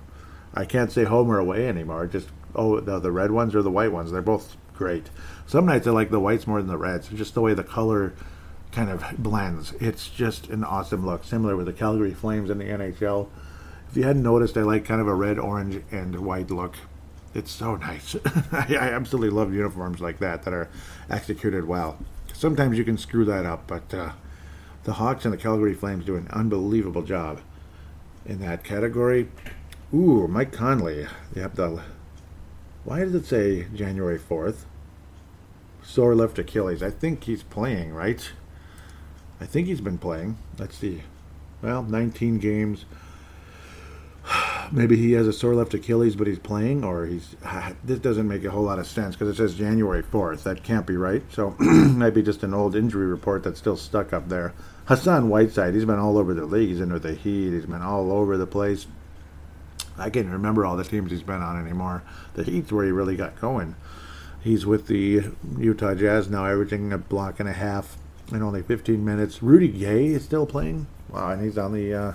I can't say home or away anymore. Just oh, the, the red ones or the white ones. They're both great. Some nights I like the whites more than the reds. Just the way the color kind of blends. It's just an awesome look. Similar with the Calgary Flames in the NHL. If you hadn't noticed, I like kind of a red, orange, and white look. It's so nice. <laughs> I, I absolutely love uniforms like that that are executed well. Sometimes you can screw that up, but uh, the Hawks and the Calgary Flames do an unbelievable job in that category. Ooh, Mike Conley. Yep, the. Why does it say January 4th? Sore left Achilles. I think he's playing, right? I think he's been playing. Let's see. Well, 19 games. Maybe he has a sore left Achilles, but he's playing, or he's. <sighs> This doesn't make a whole lot of sense because it says January 4th. That can't be right. So, <clears throat> maybe just an old injury report that's still stuck up there. Hassan Whiteside, he's been all over the league. He's in with the Heat. He's been all over the place. I can't remember all the teams he's been on anymore. The Heat's where he really got going. He's with the Utah Jazz now, averaging a block and a half in only 15 minutes. Rudy Gay is still playing. Wow, and he's on the uh,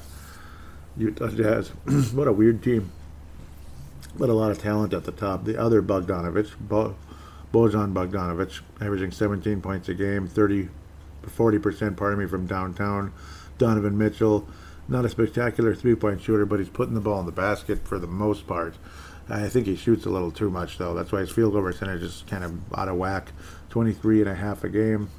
Utah uh, Jazz. <clears throat> what a weird team. But a lot of talent at the top. The other Bogdanovich, Bo- Bojan Bogdanovich, averaging 17 points a game, 30, 40%, pardon me, from downtown. Donovan Mitchell, not a spectacular three-point shooter, but he's putting the ball in the basket for the most part. I think he shoots a little too much, though. That's why his field goal percentage is kind of out of whack. 23 and a half a game.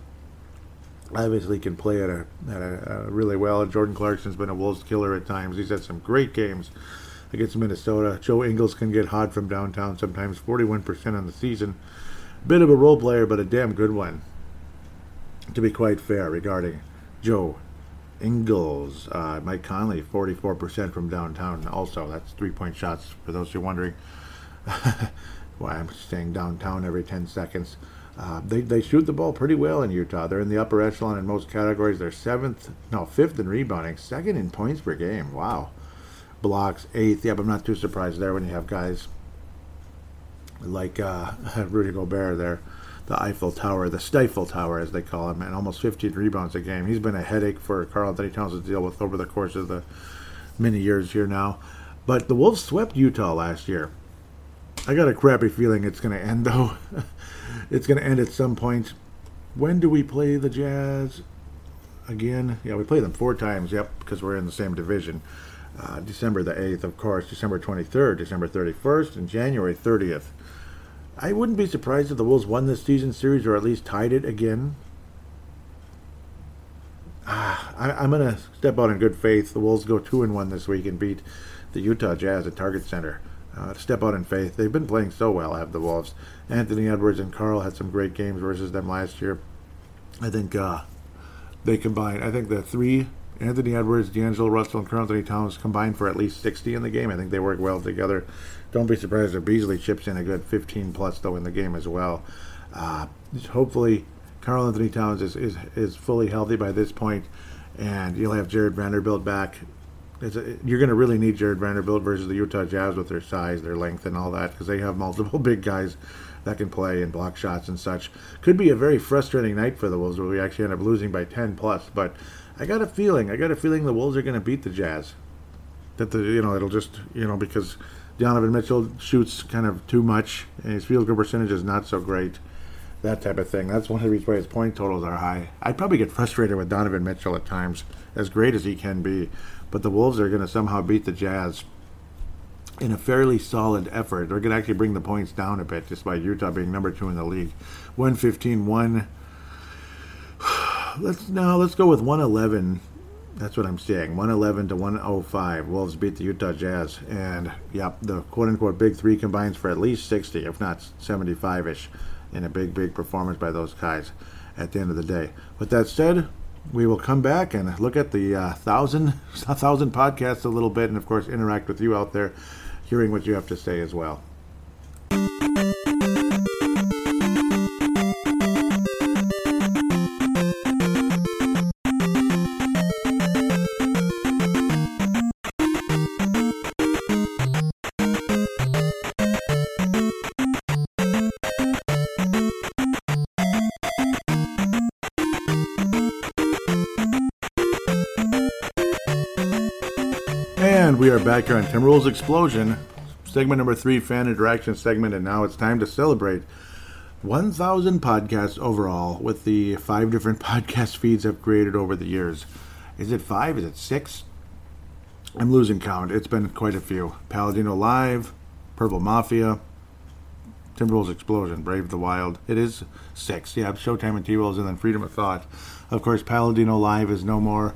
Obviously, can play at a, at a, uh, really well. Jordan Clarkson's been a Wolves killer at times. He's had some great games against Minnesota. Joe Ingles can get hot from downtown sometimes, 41% on the season. Bit of a role player, but a damn good one. To be quite fair regarding Joe Ingles. Uh, Mike Conley, 44% from downtown. Also, that's three point shots for those who are wondering <laughs> why I'm staying downtown every 10 seconds. Uh, they, they shoot the ball pretty well in Utah. They're in the upper echelon in most categories. They're seventh, no, fifth in rebounding, second in points per game. Wow. Blocks, eighth. But I'm not too surprised there when you have guys like uh, <laughs> Rudy Gobert there the Eiffel Tower, the Stifle Tower, as they call him, and almost 15 rebounds a game. He's been a headache for Karl Anthony Towns to deal with over the course of the many years here now. But the Wolves swept Utah last year. I got a crappy feeling it's going to end, though. <laughs> it's going to end at some point. When do we play the Jazz again? Yeah, we play them four times, yep, because we're in the same division. Uh, December the 8th, of course, December 23rd, December 31st, and January 30th. I wouldn't be surprised if the Wolves won this season series or at least tied it again. Ah, I, am going to step out in good faith. The Wolves go 2 and 1 this week and beat the Utah Jazz at Target Center. Uh, step out in faith. They've been playing so well, have the Wolves. Anthony Edwards and Karl had some great games versus them last year. I think uh, they combined. I think the three Anthony Edwards, D'Angelo Russell, and Karl-Anthony Towns combined for at least 60 in the game. I think they work well together. Don't be surprised if Beasley chips in a good 15 plus though in the game as well. Uh, hopefully, Karl-Anthony Towns is, is is fully healthy by this point, and you'll have Jarred Vanderbilt back. A, you're going to really need Jarred Vanderbilt versus the Utah Jazz with their size, their length, and all that because they have multiple <laughs> big guys that can play and block shots and such. Could be a very frustrating night for the Wolves where we actually end up losing by 10 plus, but I got a feeling. I got a feeling the Wolves are going to beat the Jazz. That the you know it'll just you know because Donovan Mitchell shoots kind of too much and his field goal percentage is not so great. That type of thing. That's one of the reasons why his point totals are high. I'd probably get frustrated with Donovan Mitchell at times, as great as he can be. But the Wolves are going to somehow beat the Jazz in a fairly solid effort. They're going to actually bring the points down a bit, despite Utah being number two in the league. 115 1 <sighs> let's now let's go with 111. That's what I'm saying. 111 to 105. Wolves beat the Utah Jazz, and yep, the quote unquote big three combines for at least 60, if not 75 ish, in a big big performance by those guys. At the end of the day. With that said, we will come back and look at the uh, thousand <laughs> thousand podcasts a little bit, and of course interact with you out there, hearing what you have to say as well. Back here on Timberwolves Explosion, segment number three, fan interaction segment, and now it's time to celebrate 1,000 podcasts overall with the five different <laughs> podcast feeds I've created over the years. Is it five? Is it six? I'm losing count. It's been quite a few. Paladino Live, Purple Mafia, Timberwolves Explosion, Brave the Wild. It is six. Yeah, Showtime and T-Wolves, and then Freedom of Thought. Of course, Paladino Live is no more.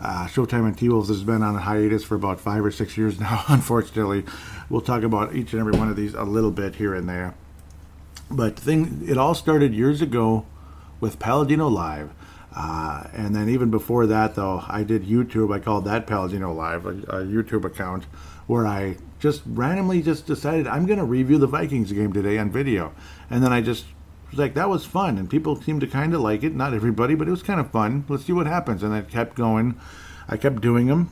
Uh, Showtime and T Wolves has been on a hiatus for about five or six years <laughs> now, unfortunately. We'll talk about each and every one of these a little bit here and there. But thing, it all started years ago with Paladino Live. Uh, and then even before that, though, I did YouTube. I called that Paladino Live, a, a YouTube account, where I just randomly just decided I'm going to review the Vikings game today on video. And then I just like, that was fun. And people seemed to kind of like it. Not everybody, but it was kind of fun. Let's see what happens. And I kept going. I kept doing them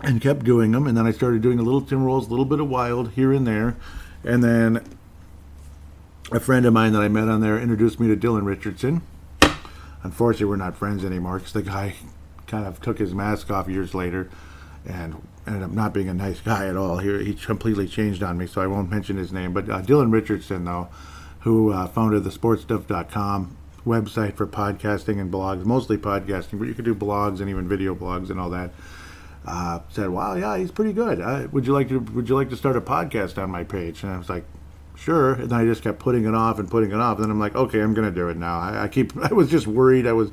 and kept doing them. And then I started doing a little Timberwolves, a little bit of Wild here and there. And then a friend of mine that I met on there introduced me to Dylan Richardson. Unfortunately, we're not friends anymore because the guy kind of took his mask off years later and ended up not being a nice guy at all. He, he completely changed on me, so I won't mention his name. But uh, Dylan Richardson, though, who uh, founded the sportstuff.com website for podcasting and blogs, mostly podcasting, but you could do blogs and even video blogs and all that. Uh, said, "Wow, yeah, he's pretty good. Uh, would you like to Would you like to start a podcast on my page?" And I was like, "Sure." And I just kept putting it off and putting it off. And then I'm like, "Okay, I'm going to do it now." I, I, keep. <laughs> I was just worried. I was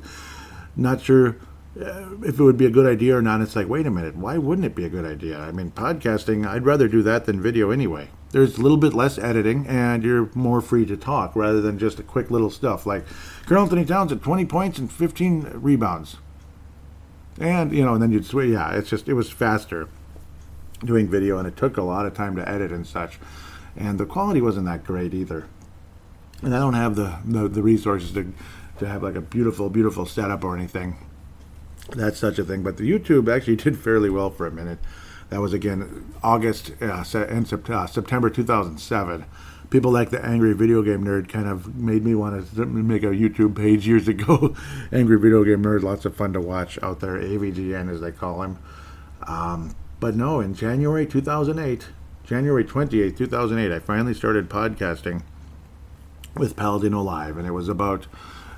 not sure uh, if it would be a good idea or not. It's like, wait a minute, why wouldn't it be a good idea? I mean, podcasting. I'd rather do that than video anyway there's a little bit less editing and you're more free to talk rather than just a quick little stuff like Karl-Anthony Towns at 20 points and 15 rebounds. And, you know, and then you'd switch. Yeah, it's just, it was faster doing video and it took a lot of time to edit and such. And the quality wasn't that great either. And I don't have the, the, the resources to, to have like a beautiful, beautiful setup or anything. That's such a thing. But the YouTube actually <laughs> did fairly well for a minute. That was again August uh, and uh, September 2007. People like the Angry Video Game Nerd kind of made me want to make a YouTube page years ago. <laughs> Angry Video Game Nerd, lots of fun to watch out there. AVGN as they call him. Um, but no, in January 2008, January 28, 2008, I finally started podcasting with Paladino Live, and it was about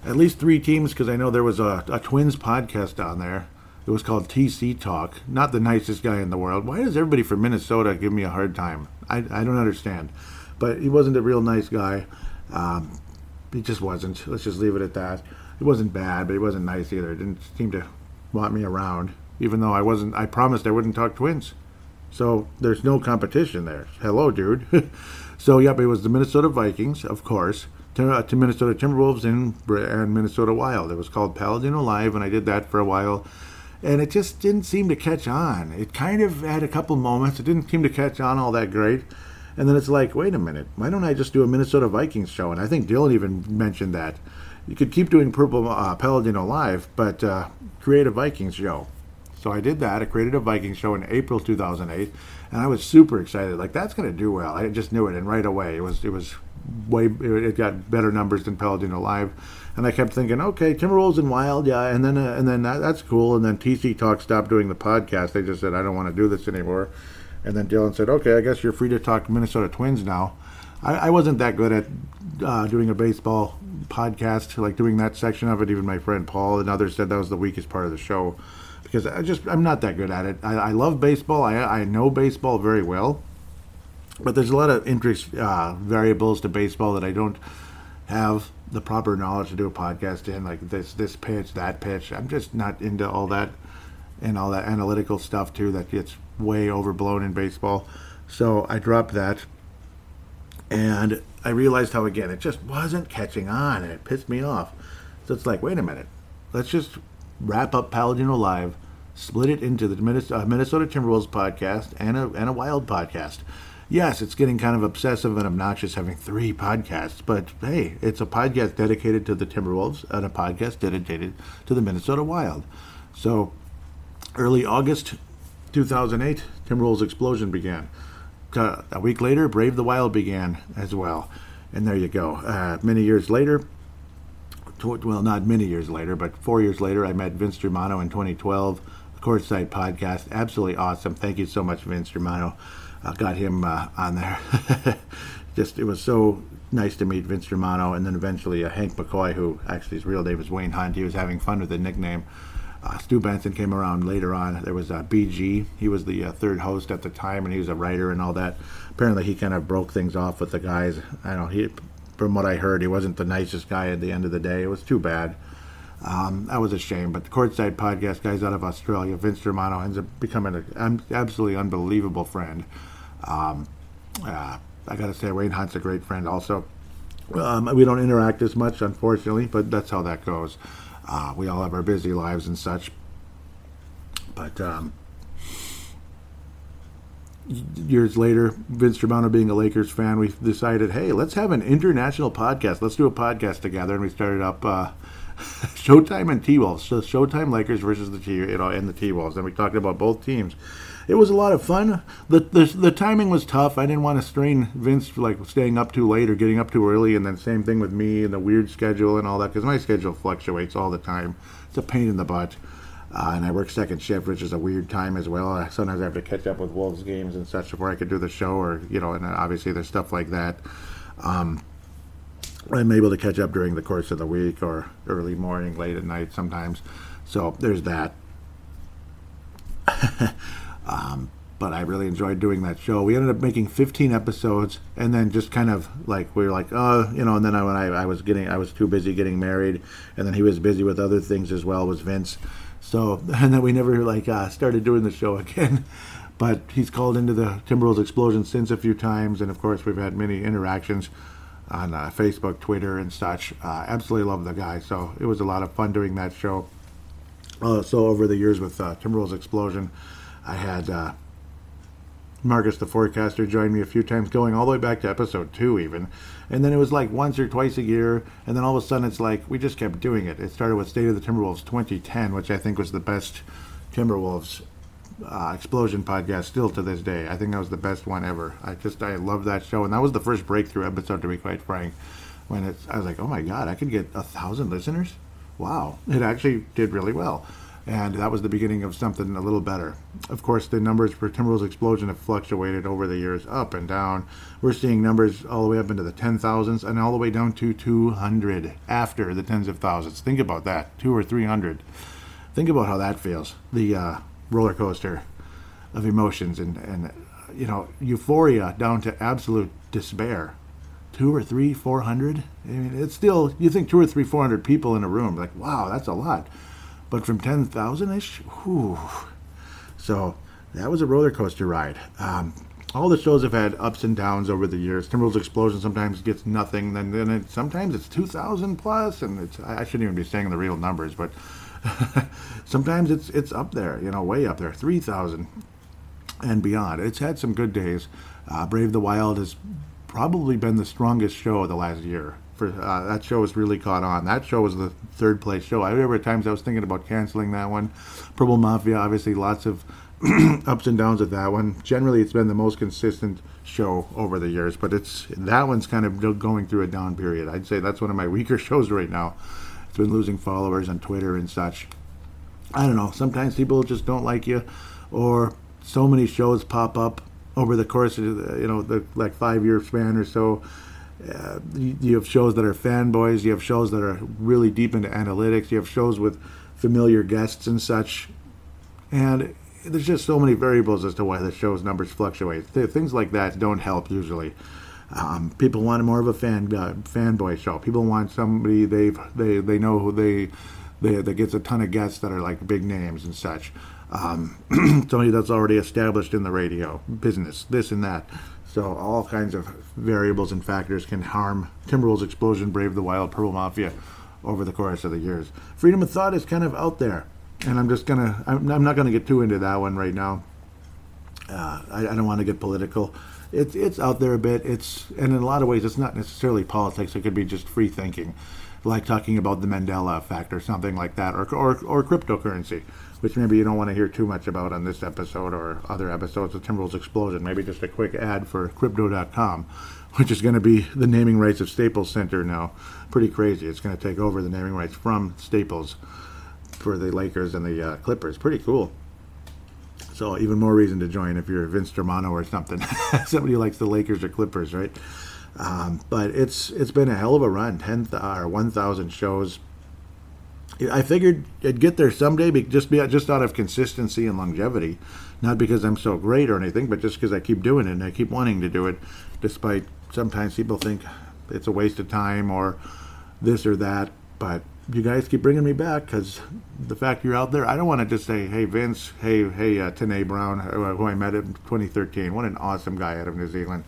at least three teams because I know there was a, a Twins podcast on there. It was called TC Talk. Not the nicest guy in the world. Why does everybody from Minnesota give me a hard time? I, I don't understand. But he wasn't a real nice guy. Um, he just wasn't. Let's just leave it at that. He wasn't bad, but he wasn't nice either. He didn't seem to want me around, even though I wasn't. I promised I wouldn't talk Twins. So there's no competition there. Hello, dude. <laughs> so yep, it was the Minnesota Vikings, of course, to, uh, to Minnesota Timberwolves and and Minnesota Wild. It was called Paladino Live, and I did that for a while, and it just didn't seem to catch on. It kind of had a couple moments. It didn't seem to catch on all that great. And then it's like, wait a minute, why don't I just do a Minnesota Vikings show? And I think Dylan even mentioned that. You could keep doing Purple uh, Paladino Live, but uh, create a Vikings show. So I did that. I created a Viking show in April 2008, and I was super excited. Like that's going to do well. I just knew it, and right away it was it was way it got better numbers than Paladino Live, and I kept thinking, okay, Timberwolves and Wild, yeah, and then uh, and then that, that's cool. And then TC Talk stopped doing the podcast. They just said I don't want to do this anymore. And then Dylan said, okay, I guess you're free to talk Minnesota Twins now. I, I wasn't that good at uh, doing a baseball podcast, like doing that section of it. Even my friend Paul and others said that was the weakest part of the show because I just I'm not that good at it. I, I love baseball. I I know baseball very well, but there's a lot of interest uh, variables to baseball that I don't have the proper knowledge to do a podcast in. Like this this pitch, that pitch. I'm just not into all that and all that analytical stuff too. That gets way overblown in baseball. So I dropped that, and I realized how again it just wasn't catching on, and it pissed me off. So it's like, wait a minute, let's just wrap up Paladino Live, split it into the uh, Minnesota Timberwolves podcast and a, and a Wild podcast. Yes, it's getting kind of obsessive and obnoxious having three podcasts, but hey, it's a podcast dedicated to the Timberwolves and a podcast dedicated to the Minnesota Wild. So, early August 2008, Timberwolves explosion began. Uh, a week later, Brave the Wild began as well. And there you go. Uh, many years later, well, not many years later, but four years later, I met Vince Germano in 2012. Courtside podcast, absolutely awesome. Thank you so much, Vince Germano. Uh, got him uh, on there. <laughs> Just it was so nice to meet Vince Germano, and then eventually uh, Hank McCoy, who actually his real name is Wayne Hunt. He was having fun with the nickname. Uh, Stu Benson came around later on. There was uh, BG. He was the third host at the time, and he was a writer and all that. Apparently, he kind of broke things off with the guys. I don't know. He from what I heard, he wasn't the nicest guy at the end of the day. It was too bad. Um, that was a shame. But the Courtside Podcast guys out of Australia, Vince Germano, ends up becoming an absolutely unbelievable friend. Um, uh, I got to say, Wayne Hunt's a great friend also. Um, we don't interact as much, unfortunately, but that's how that goes. Uh, we all have our busy lives and such. But um, years later, Vince Germano being a Lakers fan, we decided, hey, let's have an international podcast. Let's do a podcast together, and we started up uh, <laughs> Showtime and T Wolves. So Showtime Lakers versus the T, you know, and the T Wolves, and we talked about both teams. It was a lot of fun. The, the the timing was tough. I didn't want to strain Vince like staying up too late or getting up too early, and then same thing with me and the weird schedule and all that because my schedule fluctuates all the time. It's a pain in the butt. Uh, and I work second shift, which is a weird time as well. Sometimes I have to catch up with Wolves games and such before I can do the show, or you know, and obviously there's stuff like that. Um, I'm able to catch up during the course of the week or early morning, late at night sometimes. So there's that. <laughs> um, but I really enjoyed doing that show. We ended up making 15 episodes, and then just kind of like we were like, oh, you know. And then I, when I, I was getting, I was too busy getting married, and then he was busy with other things as well. Was Vince? So, <laughs> and then we never like uh, started doing the show again. <laughs> But he's called into the Timberwolves explosion since a few times, and of course we've had many interactions on uh, Facebook, Twitter, and such. Uh, absolutely love the guy. So it was a lot of fun doing that show. Uh, so over the years with uh, Timberwolves explosion, I had uh, Marcus the forecaster joined me a few times, going all the way back to episode two, even. And then it was like once or twice a year, and then all of a sudden it's like we just kept doing it. It started with State of the Timberwolves 2010, which I think was the best Timberwolves uh, explosion podcast still to this day. I think that was the best one ever. I just I love that show, and that was the first breakthrough episode to be quite frank. When it's I was like, oh my god, I could get a thousand listeners. Wow, it actually did really well and that was the beginning of something a little better. Of course, the numbers for Timberwolves Explosion have fluctuated over the years, up and down. We're seeing numbers all the way up into the 10,000s and all the way down to 200 after the tens of thousands. Think about that, two or 300. Think about how that feels. The uh, roller coaster of emotions and, and you know euphoria down to absolute despair. Two or three, four hundred. I mean, it's still you think two or three, four hundred people in a room. Like, wow, that's a lot but from 10,000 ish, whew. So that was a roller coaster ride. Um, all the shows have had ups and downs over the years. Timberwolves Explosion sometimes gets nothing, then then it, sometimes it's 2,000 plus, and it's I shouldn't even be saying the real numbers, but <laughs> sometimes it's it's up there, you know, way up there, 3,000 and beyond. It's had some good days. Uh, Brave the Wild has probably been the strongest show of the last year for uh, that show has really caught on. That show was the third place show. I remember times I was thinking about canceling that one. Purple Mafia, obviously, lots of <clears throat> ups and downs with that one. Generally, it's been the most consistent show over the years, but it's that one's kind of going through a down period. I'd say that's one of my <laughs> weaker shows right now. It's been losing followers on Twitter and such. I don't know. Sometimes people just don't like you, or so many shows pop up over the course of you know the like five year span or so uh, you, have shows that are fanboys. You have shows that are really deep into analytics. You have shows with familiar guests and such. And there's just so many variables as to why the show's numbers fluctuate. Th- things like that don't help usually. Um, people want more of a fan uh, fanboy show. People want somebody they they they know who they they that gets a ton of guests that are like big names and such. Um, <clears throat> somebody that's already established in the radio business, this and that. So all kinds of variables and factors can harm Timberwolves Explosion, Brave the Wild, Purple Mafia over the course of the years. Freedom of thought is kind of out there, and I'm just gonna I'm, I'm not gonna get too into that one right now. Uh, I, I, don't want to get political. It's it's out there a bit. It's and in a lot of ways, it's not necessarily politics. It could be just free thinking, like talking about the Mandela effect or something like that, or or, or cryptocurrency which maybe you don't want to hear too much about on this episode or other episodes of Timberwolves Explosion. Maybe just a quick ad for Crypto.com, which is going to be the naming rights of Staples Center now. Pretty crazy. It's going to take over the naming rights from Staples for the Lakers and the uh, Clippers. Pretty cool. So even more reason to join if you're Vince Germano or something. <laughs> Somebody likes the Lakers or Clippers, right? Um, but it's it's been a hell of a run. Ten or one thousand shows I figured I'd get there someday, just be just out of consistency and longevity, not because I'm so great or anything, but just because I keep doing it and I keep wanting to do it, despite sometimes people think it's a waste of time or this or that. But you guys keep bringing me back because the fact you're out there, I don't want to just say, "Hey Vince, hey hey uh, Brown, who I met in 2013. What an awesome guy out of New Zealand,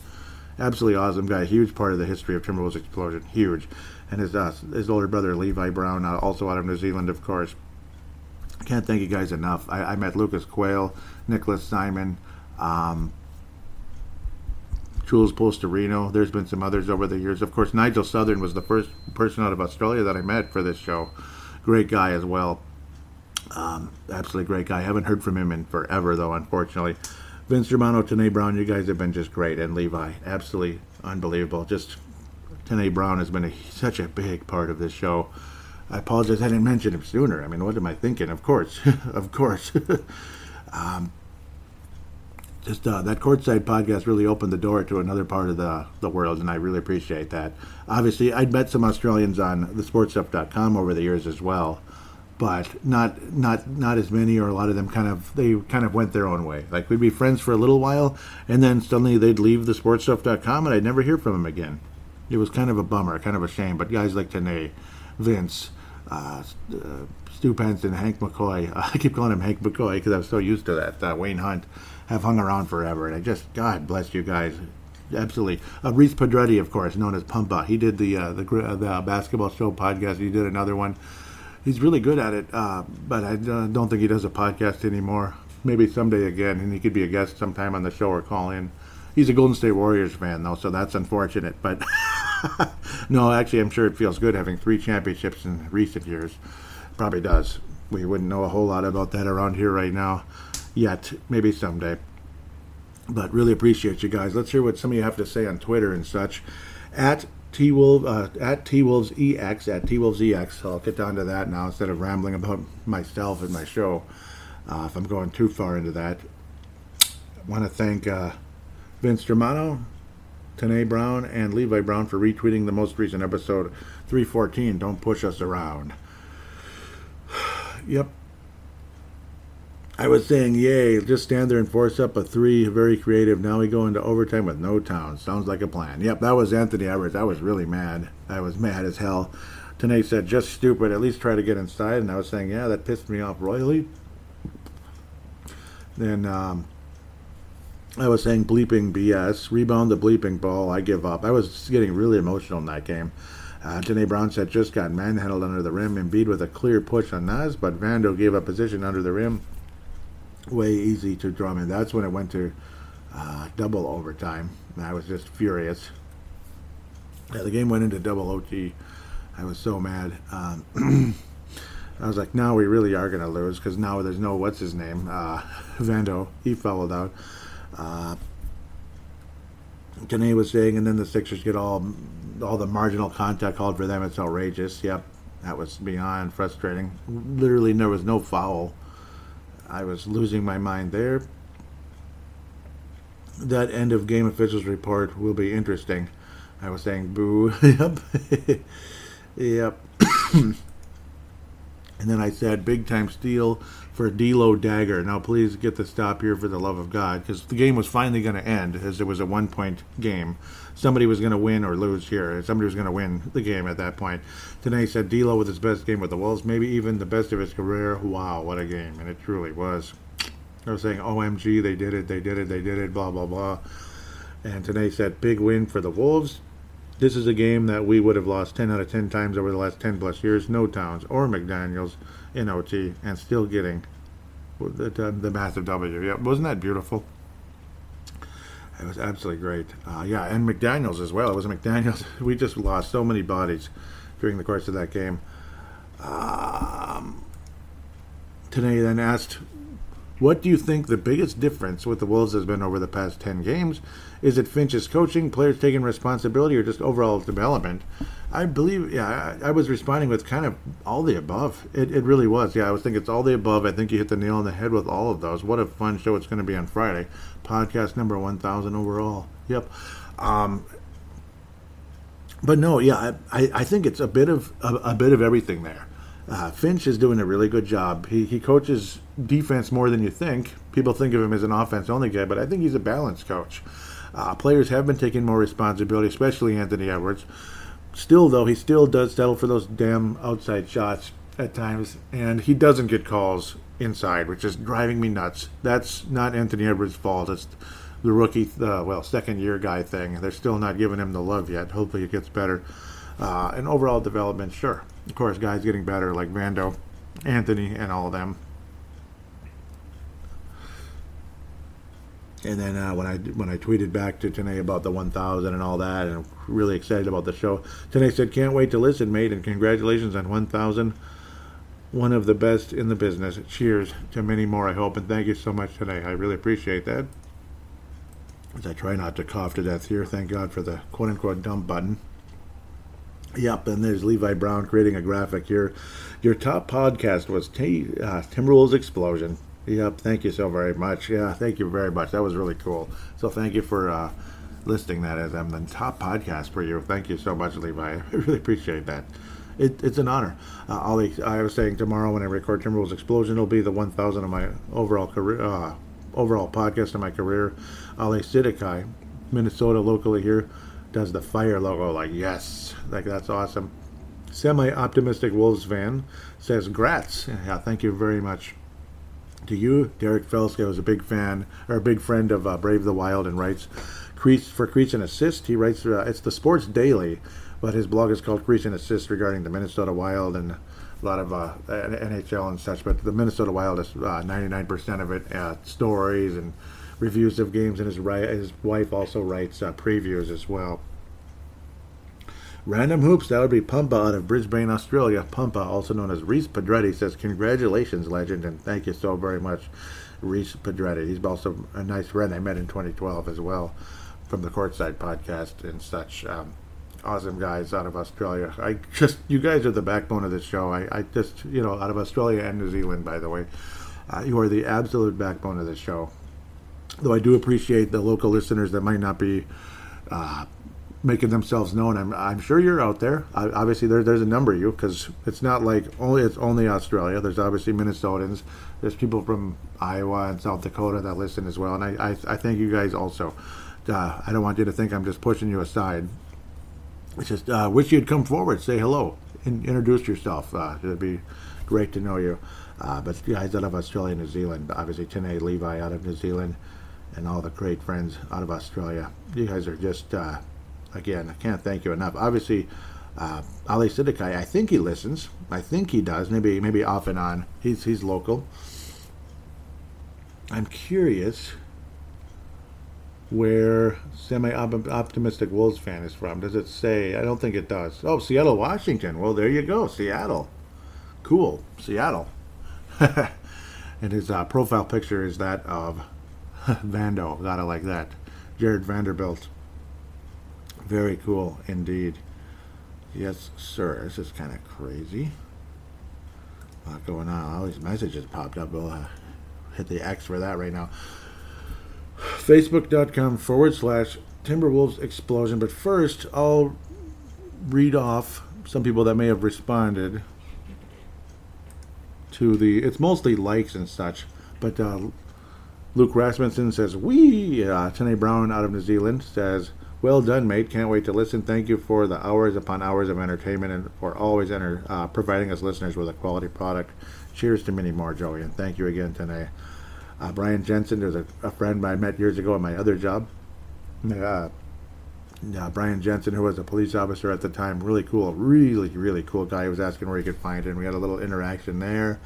absolutely awesome guy, huge part of the history of Timberwolves Explosion, huge." And his uh, his older brother Levi Brown, uh, also out of New Zealand, of course. Can't thank you guys enough. I, I met Lucas Quayle, Nicholas Simon, um, Jules Posterino. There's been some others over the years. Of course, Nigel Southern was the first person out of Australia that I met for this show. Great guy as well. Um, absolutely great guy. I haven't heard from him in forever, though, unfortunately. Vince Germano, Tanae Brown, you guys have been just great. And Levi, absolutely unbelievable. Just Tanae Brown has been a, such a big part of this show. I apologize I didn't mention him sooner. I mean, what am I thinking? Of course, <laughs> of course. <laughs> um, just uh, that courtside podcast really opened the door to another part of the the world, and I really appreciate that. Obviously, I'd met some Australians on thesportstuff.com over the years as well, but not not not as many, or a lot of them kind of they kind of went their own way. Like we'd be friends for a little while, and then suddenly they'd leave thesportstuff.com, and I'd never hear from them again it was kind of a bummer, kind of a shame. But guys like Tanae, Vince, uh, uh, Stu Penson, Hank McCoy, uh, <laughs> I keep calling him Hank McCoy because I'm so used to that. Uh, Wayne Hunt have hung around forever, and I just God bless you guys. Absolutely, uh, Reese Padretti, of course, known as Pumpa. He did the uh, the the basketball show podcast. He did another one. He's really good at it, but I don't think he does a podcast anymore. Maybe someday again, and he could be a guest sometime on the show or call in. He's a Golden State Warriors fan, though, so that's unfortunate. But <laughs> no, actually, I'm sure it feels good having three championships in recent years. Probably does. We wouldn't know a whole lot about that around here right now yet. Maybe someday. But really appreciate you guys. Let's hear what some of you have to say on Twitter and such. At T Wolf uh, at T Wolves EX at T Wolves EX. So I'll get down to that now instead of rambling about myself and my show. Uh, if I'm going too far into that, I want to thank uh, Vince Germano, Tanae Brown, and Levi Brown for retweeting the most recent episode 314. Don't push us around. <sighs> yep. I was saying, yay, just stand there and force up a three. Very creative. Now we go into overtime with no town. Sounds like a plan. Yep, that was Anthony Edwards. I was really mad. I was mad as hell. Tanae said, just stupid. At least try to get inside. And I was saying, yeah, that pissed me off royally. Then um, I was saying bleeping BS. Rebound the bleeping ball. I give up. I was getting really emotional in that game. Uh, Janae Brown said just got manhandled under the rim. Embiid with a clear push on Naz, but Vando gave up position under the rim. Way easy to Drummond. That's when it went to uh, double overtime. I was just furious. Yeah, the game went into double OT. I was so mad. Um, <clears throat> I was like, now we really are going to lose because now there's no what's his name, uh, <laughs> Vando. He fouled out. Uh, Danae was saying, and then the Sixers get all all the marginal contact called for them. It's outrageous. Yep, that was beyond frustrating. Literally, there was no foul. I was losing my mind there. That end of game officials report will be interesting. I was saying, boo. <laughs> yep. <laughs> yep. <coughs> And then I said, big time steal for D'Lo Dagger. Now, please get the stop here for the love of God, because the game was finally going to end, as it was a one point game. Somebody was going to win or lose here. Somebody was going to win the game at that point. Today said D'Lo with his best game with the Wolves, maybe even the best of his career. Wow, what a game! And it truly was. Was saying, OMG, they did it, they did it, they did it, blah blah blah. And today said, big win for the Wolves. This is a game that we would have lost 10 out of 10 times over the last 10 plus years. No Towns or McDaniels in OT and still getting the, the massive W. Yeah, wasn't that beautiful? It was absolutely great. Uh, yeah, and McDaniels as well. It was McDaniels. <laughs> We just lost so many bodies during the course of that game. Um, today then asked what do you think the biggest difference with the Wolves has been over the past 10 games? Is it Finch's coaching, players taking responsibility, or just overall development? I believe, yeah, I, I was responding with kind of all the above. It, it really was. Yeah, I was thinking it's all the above. I think you hit the nail on the head with all of those. What a fun show it's going to be on Friday. Podcast number 1,000 overall. Yep. Um, but no, yeah, I, I think it's a bit of a, a bit of everything there. Uh, Finch is doing a really good job. He, he coaches defense more than you think. People think of him as an offense only guy, but I think he's a balanced coach. Uh, players have been taking more responsibility, especially Anthony Edwards. Still, though, he still does settle for those damn outside shots at times, and he doesn't get calls inside, which is driving me nuts. That's not Anthony Edwards' fault. It's the rookie, uh, well, second year guy thing. They're still not giving him the love yet. Hopefully, it gets better. Uh, and overall development, sure. Of course, guys getting better like Vando, Anthony, and all of them. And then uh, when I when I tweeted back to Tanae about the 1,000 and all that, and really excited about the show, Tanae said, "Can't wait to listen, mate, and congratulations on 1,000. One of the best in the business. Cheers to many more, I hope, and thank you so much today. I really appreciate that. As I try not to cough to death here, thank God for the quote unquote dump button. Yep, and there's Levi Brown creating a graphic here. Your top podcast was T- uh, Timberwolves Explosion. Yep, thank you so very much. Yeah, thank you very much. That was really cool. So thank you for uh, listing that as I'm the top podcast for you. Thank you so much, Levi. <laughs> I really appreciate that. It, it's an honor. Uh, Ollie, I was saying tomorrow when I record Timberwolves Explosion, it'll be the 1,000 of my overall career, uh, overall podcast of my career. Ali Sidikai, Minnesota, locally here, does the fire logo. Like yes, like that's awesome. Semi-optimistic Wolves fan says, "Grats." Yeah, thank you very much to you. Derek Felska is a big fan or a big friend of uh, Brave the Wild and writes for Crease and Assist. He writes uh, it's the Sports Daily, but his blog is called Crease and Assist regarding the Minnesota Wild and a lot of uh, NHL and such. But the Minnesota Wild is 99% uh, of it uh, stories and reviews of games, and his his wife also writes uh, previews as well. Random hoops, that would be Pumpa out of Brisbane, Australia. Pumpa, also known as Reese Padretti, says, Congratulations, legend, and thank you so very much, Reese Padretti. He's also a nice friend I met in 2012 as well from the Courtside podcast and such. Um, awesome guys out of Australia. I just, you guys are the backbone of this show. I, I just, you know, out of Australia and New Zealand, by the way, uh, you are the absolute backbone of this show. Though I do appreciate the local listeners that might not be uh, making themselves known. I'm, I'm sure you're out there. I, obviously, there, there's a number of you because it's not like only it's only Australia. There's obviously Minnesotans. There's people from Iowa and South Dakota that listen as well, and I, I, I thank you guys also. Uh, I don't want you to think I'm just pushing you aside. It's just uh, wish you'd come forward, say hello, and introduce yourself. Uh, it'd be great to know you. Uh, but guys out of Australia, and New Zealand, obviously Tene Levi out of New Zealand, and all the great friends out of Australia. You guys are just uh, again, I can't thank you enough. Obviously, uh, Ali Sidikai, I think he listens. I think he does. Maybe maybe off and on. He's he's local. I'm curious where semi-optimistic Wolves fan is from. Does it say? I don't think it does. Oh, Seattle, Washington. Well, there you go, Seattle. Cool, Seattle. <laughs> and his uh, profile picture is that of <laughs> Vando. Gotta like that. Jarred Vanderbilt. Very cool indeed. Yes, sir. This is kind of crazy. A lot going on. All these messages popped up. We'll uh, hit the X for that right now. Facebook.com forward slash Timberwolves Explosion. But first, I'll read off some people that may have responded to the. It's mostly likes and such. But uh, Luke Rasmussen says, We. Uh, Tene Brown out of New Zealand says, well done, mate. Can't wait to listen. Thank you for the hours upon hours of entertainment and for always enter, uh, providing us listeners with a quality product. Cheers to many more, Joey, and thank you again today. Uh, Brian Jensen, there's a, a, friend I met years ago at my other job. Uh, uh, Brian Jensen, who was a police officer at the time, really cool, really, really cool guy. He was asking where he could find it, and we had a little interaction there.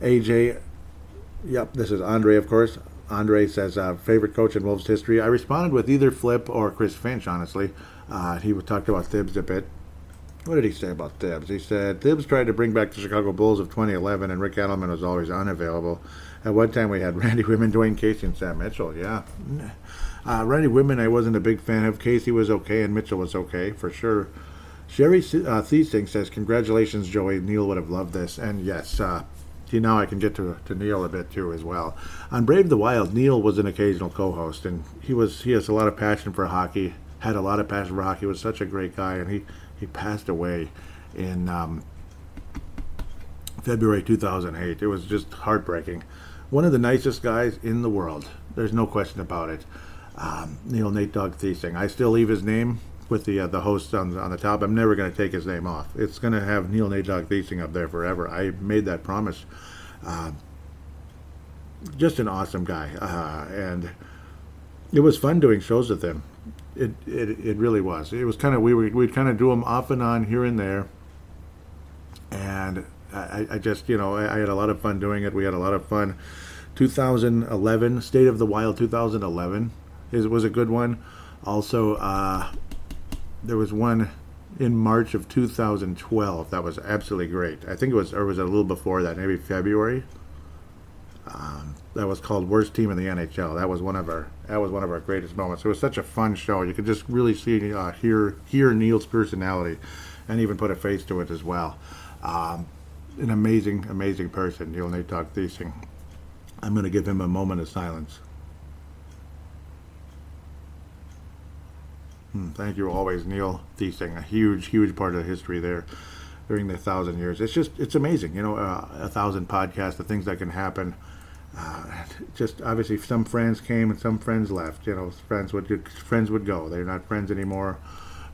AJ, yep, this is Andre, of course. Andre says, uh, favorite coach in Wolves history. I responded with either Flip or Chris Finch, honestly. Uh, he talked about Thibs a bit. What did he say about Thibs? He said, Thibs tried to bring back the Chicago Bulls of 2011, and Rick Adelman was always unavailable. At one time, we had <laughs> Randy Wittman, Dwane Casey, and Sam Mitchell. Yeah. Uh, Randy Wittman, I wasn't a big fan of. Casey was okay, and Mitchell was okay, for sure. Sherry uh, Thiesing says, Congratulations, Joey. Neil would have loved this. And yes, uh, See, now I can get to, to Neil a bit too as well. On Brave the Wild, Neil was an occasional co-host, and he was he has a lot of passion for hockey. Had a lot of passion for hockey. Was such a great guy, and he he passed away in um, February 2008. It was just heartbreaking. One of the nicest guys in the world. There's no question about it. Um, Neil Nate Dog Thiesing. I still leave his name with the uh, the host on, on the top. I'm never going to take his name off. It's going to have Neil Nadog Thiesing up there forever. I made that promise. Uh, just an awesome guy, uh, and it was fun doing shows with him. It it, it really was. It was kind of we would we'd kind of do them off and on here and there, and I, I just you know I, I had a lot of fun doing it. We had a lot of fun. 2011 State of the Wild 2011 is was a good one. Also, uh, there was one in March of 2012 that was absolutely great. I think it was, or was it a little before that, maybe February. Um, that was called Worst Team in the NHL. That was one of our that was one of our greatest moments. It was such a fun show. You could just really see uh, hear hear Neil's personality, and even put a face to it as well. Um, an amazing amazing person, Neil Natok Thiesing. I'm going to give him a moment of silence. Thank you always, Neil Thiesing. A huge, huge part of the history there during the thousand years. It's just, it's amazing. You know, uh, a thousand podcasts, the things that can happen. Uh, just obviously, some friends came and some friends left. You know, friends would friends would go. They're not friends anymore.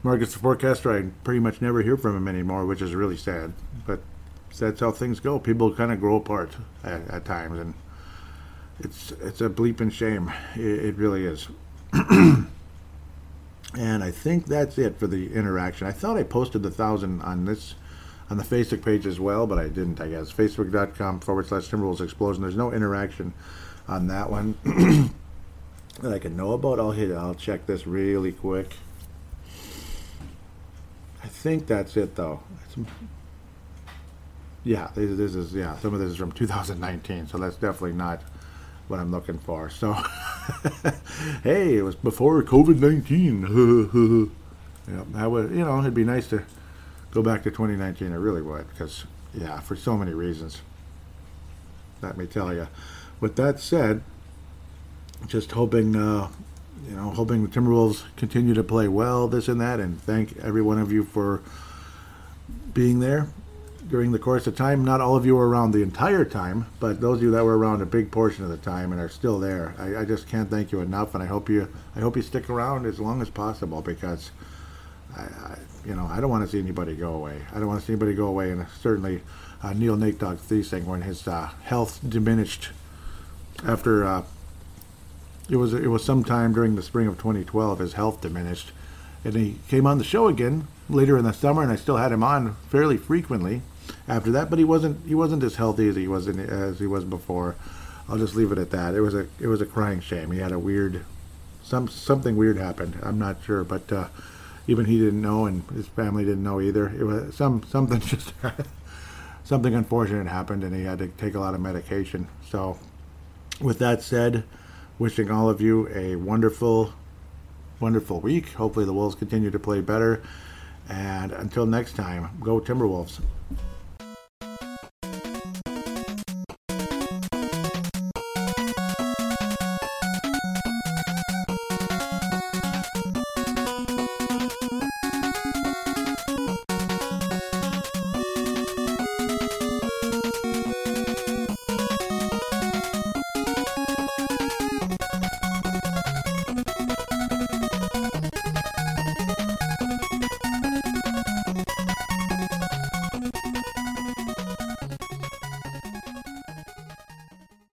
Marcus the forecaster, I pretty much never hear from him anymore, which is really sad. But that's how things go. People kind of grow apart at, at times, and it's it's a bleeping shame. It, it really is. <clears throat> And I think that's it for the interaction. I thought I posted the thousand on this on the Facebook page as well, but I didn't, I guess. Facebook.com forward slash Timberwolves Explosion. There's no interaction on that one <clears throat> that I can know about. I'll hit I'll check this really quick. I think that's it though. It's, yeah, this, this is yeah, some of this is from 2019, so that's definitely not what I'm looking for. So, <laughs> hey, it was before COVID 19. Yeah, I would. You know, it'd be nice to go back to 2019. I really would, because yeah, for so many reasons. Let me tell you. With that said, just hoping, uh, you know, hoping the Timberwolves continue to play well, this and that, and thank every one of you for being there during the course of time. Not all of you were around the entire time, but those of you that were around a big portion of the time and are still there, I, I just can't thank you enough, and I hope you, I hope you stick around as long as possible because, I, I you know, I don't want to see anybody go away. I don't want to see anybody go away, and certainly uh, Neil Nate Dog when his uh, health diminished after uh, it was it was sometime during the spring of 2012 his health diminished, and he came on the show again later in the summer, and I still had him on fairly frequently after that. But he wasn't he wasn't as healthy as he was in, as he was before. I'll just leave it at that. It was a it was a crying shame. He had a weird some something weird happened. I'm not sure, but uh, even he didn't know, and his family didn't know either. It was some something <laughs> just something unfortunate happened, and he had to take a lot of medication. So, with that said, wishing all of you a wonderful, wonderful week. Hopefully, the Wolves continue to play better. And until next time, go Timberwolves.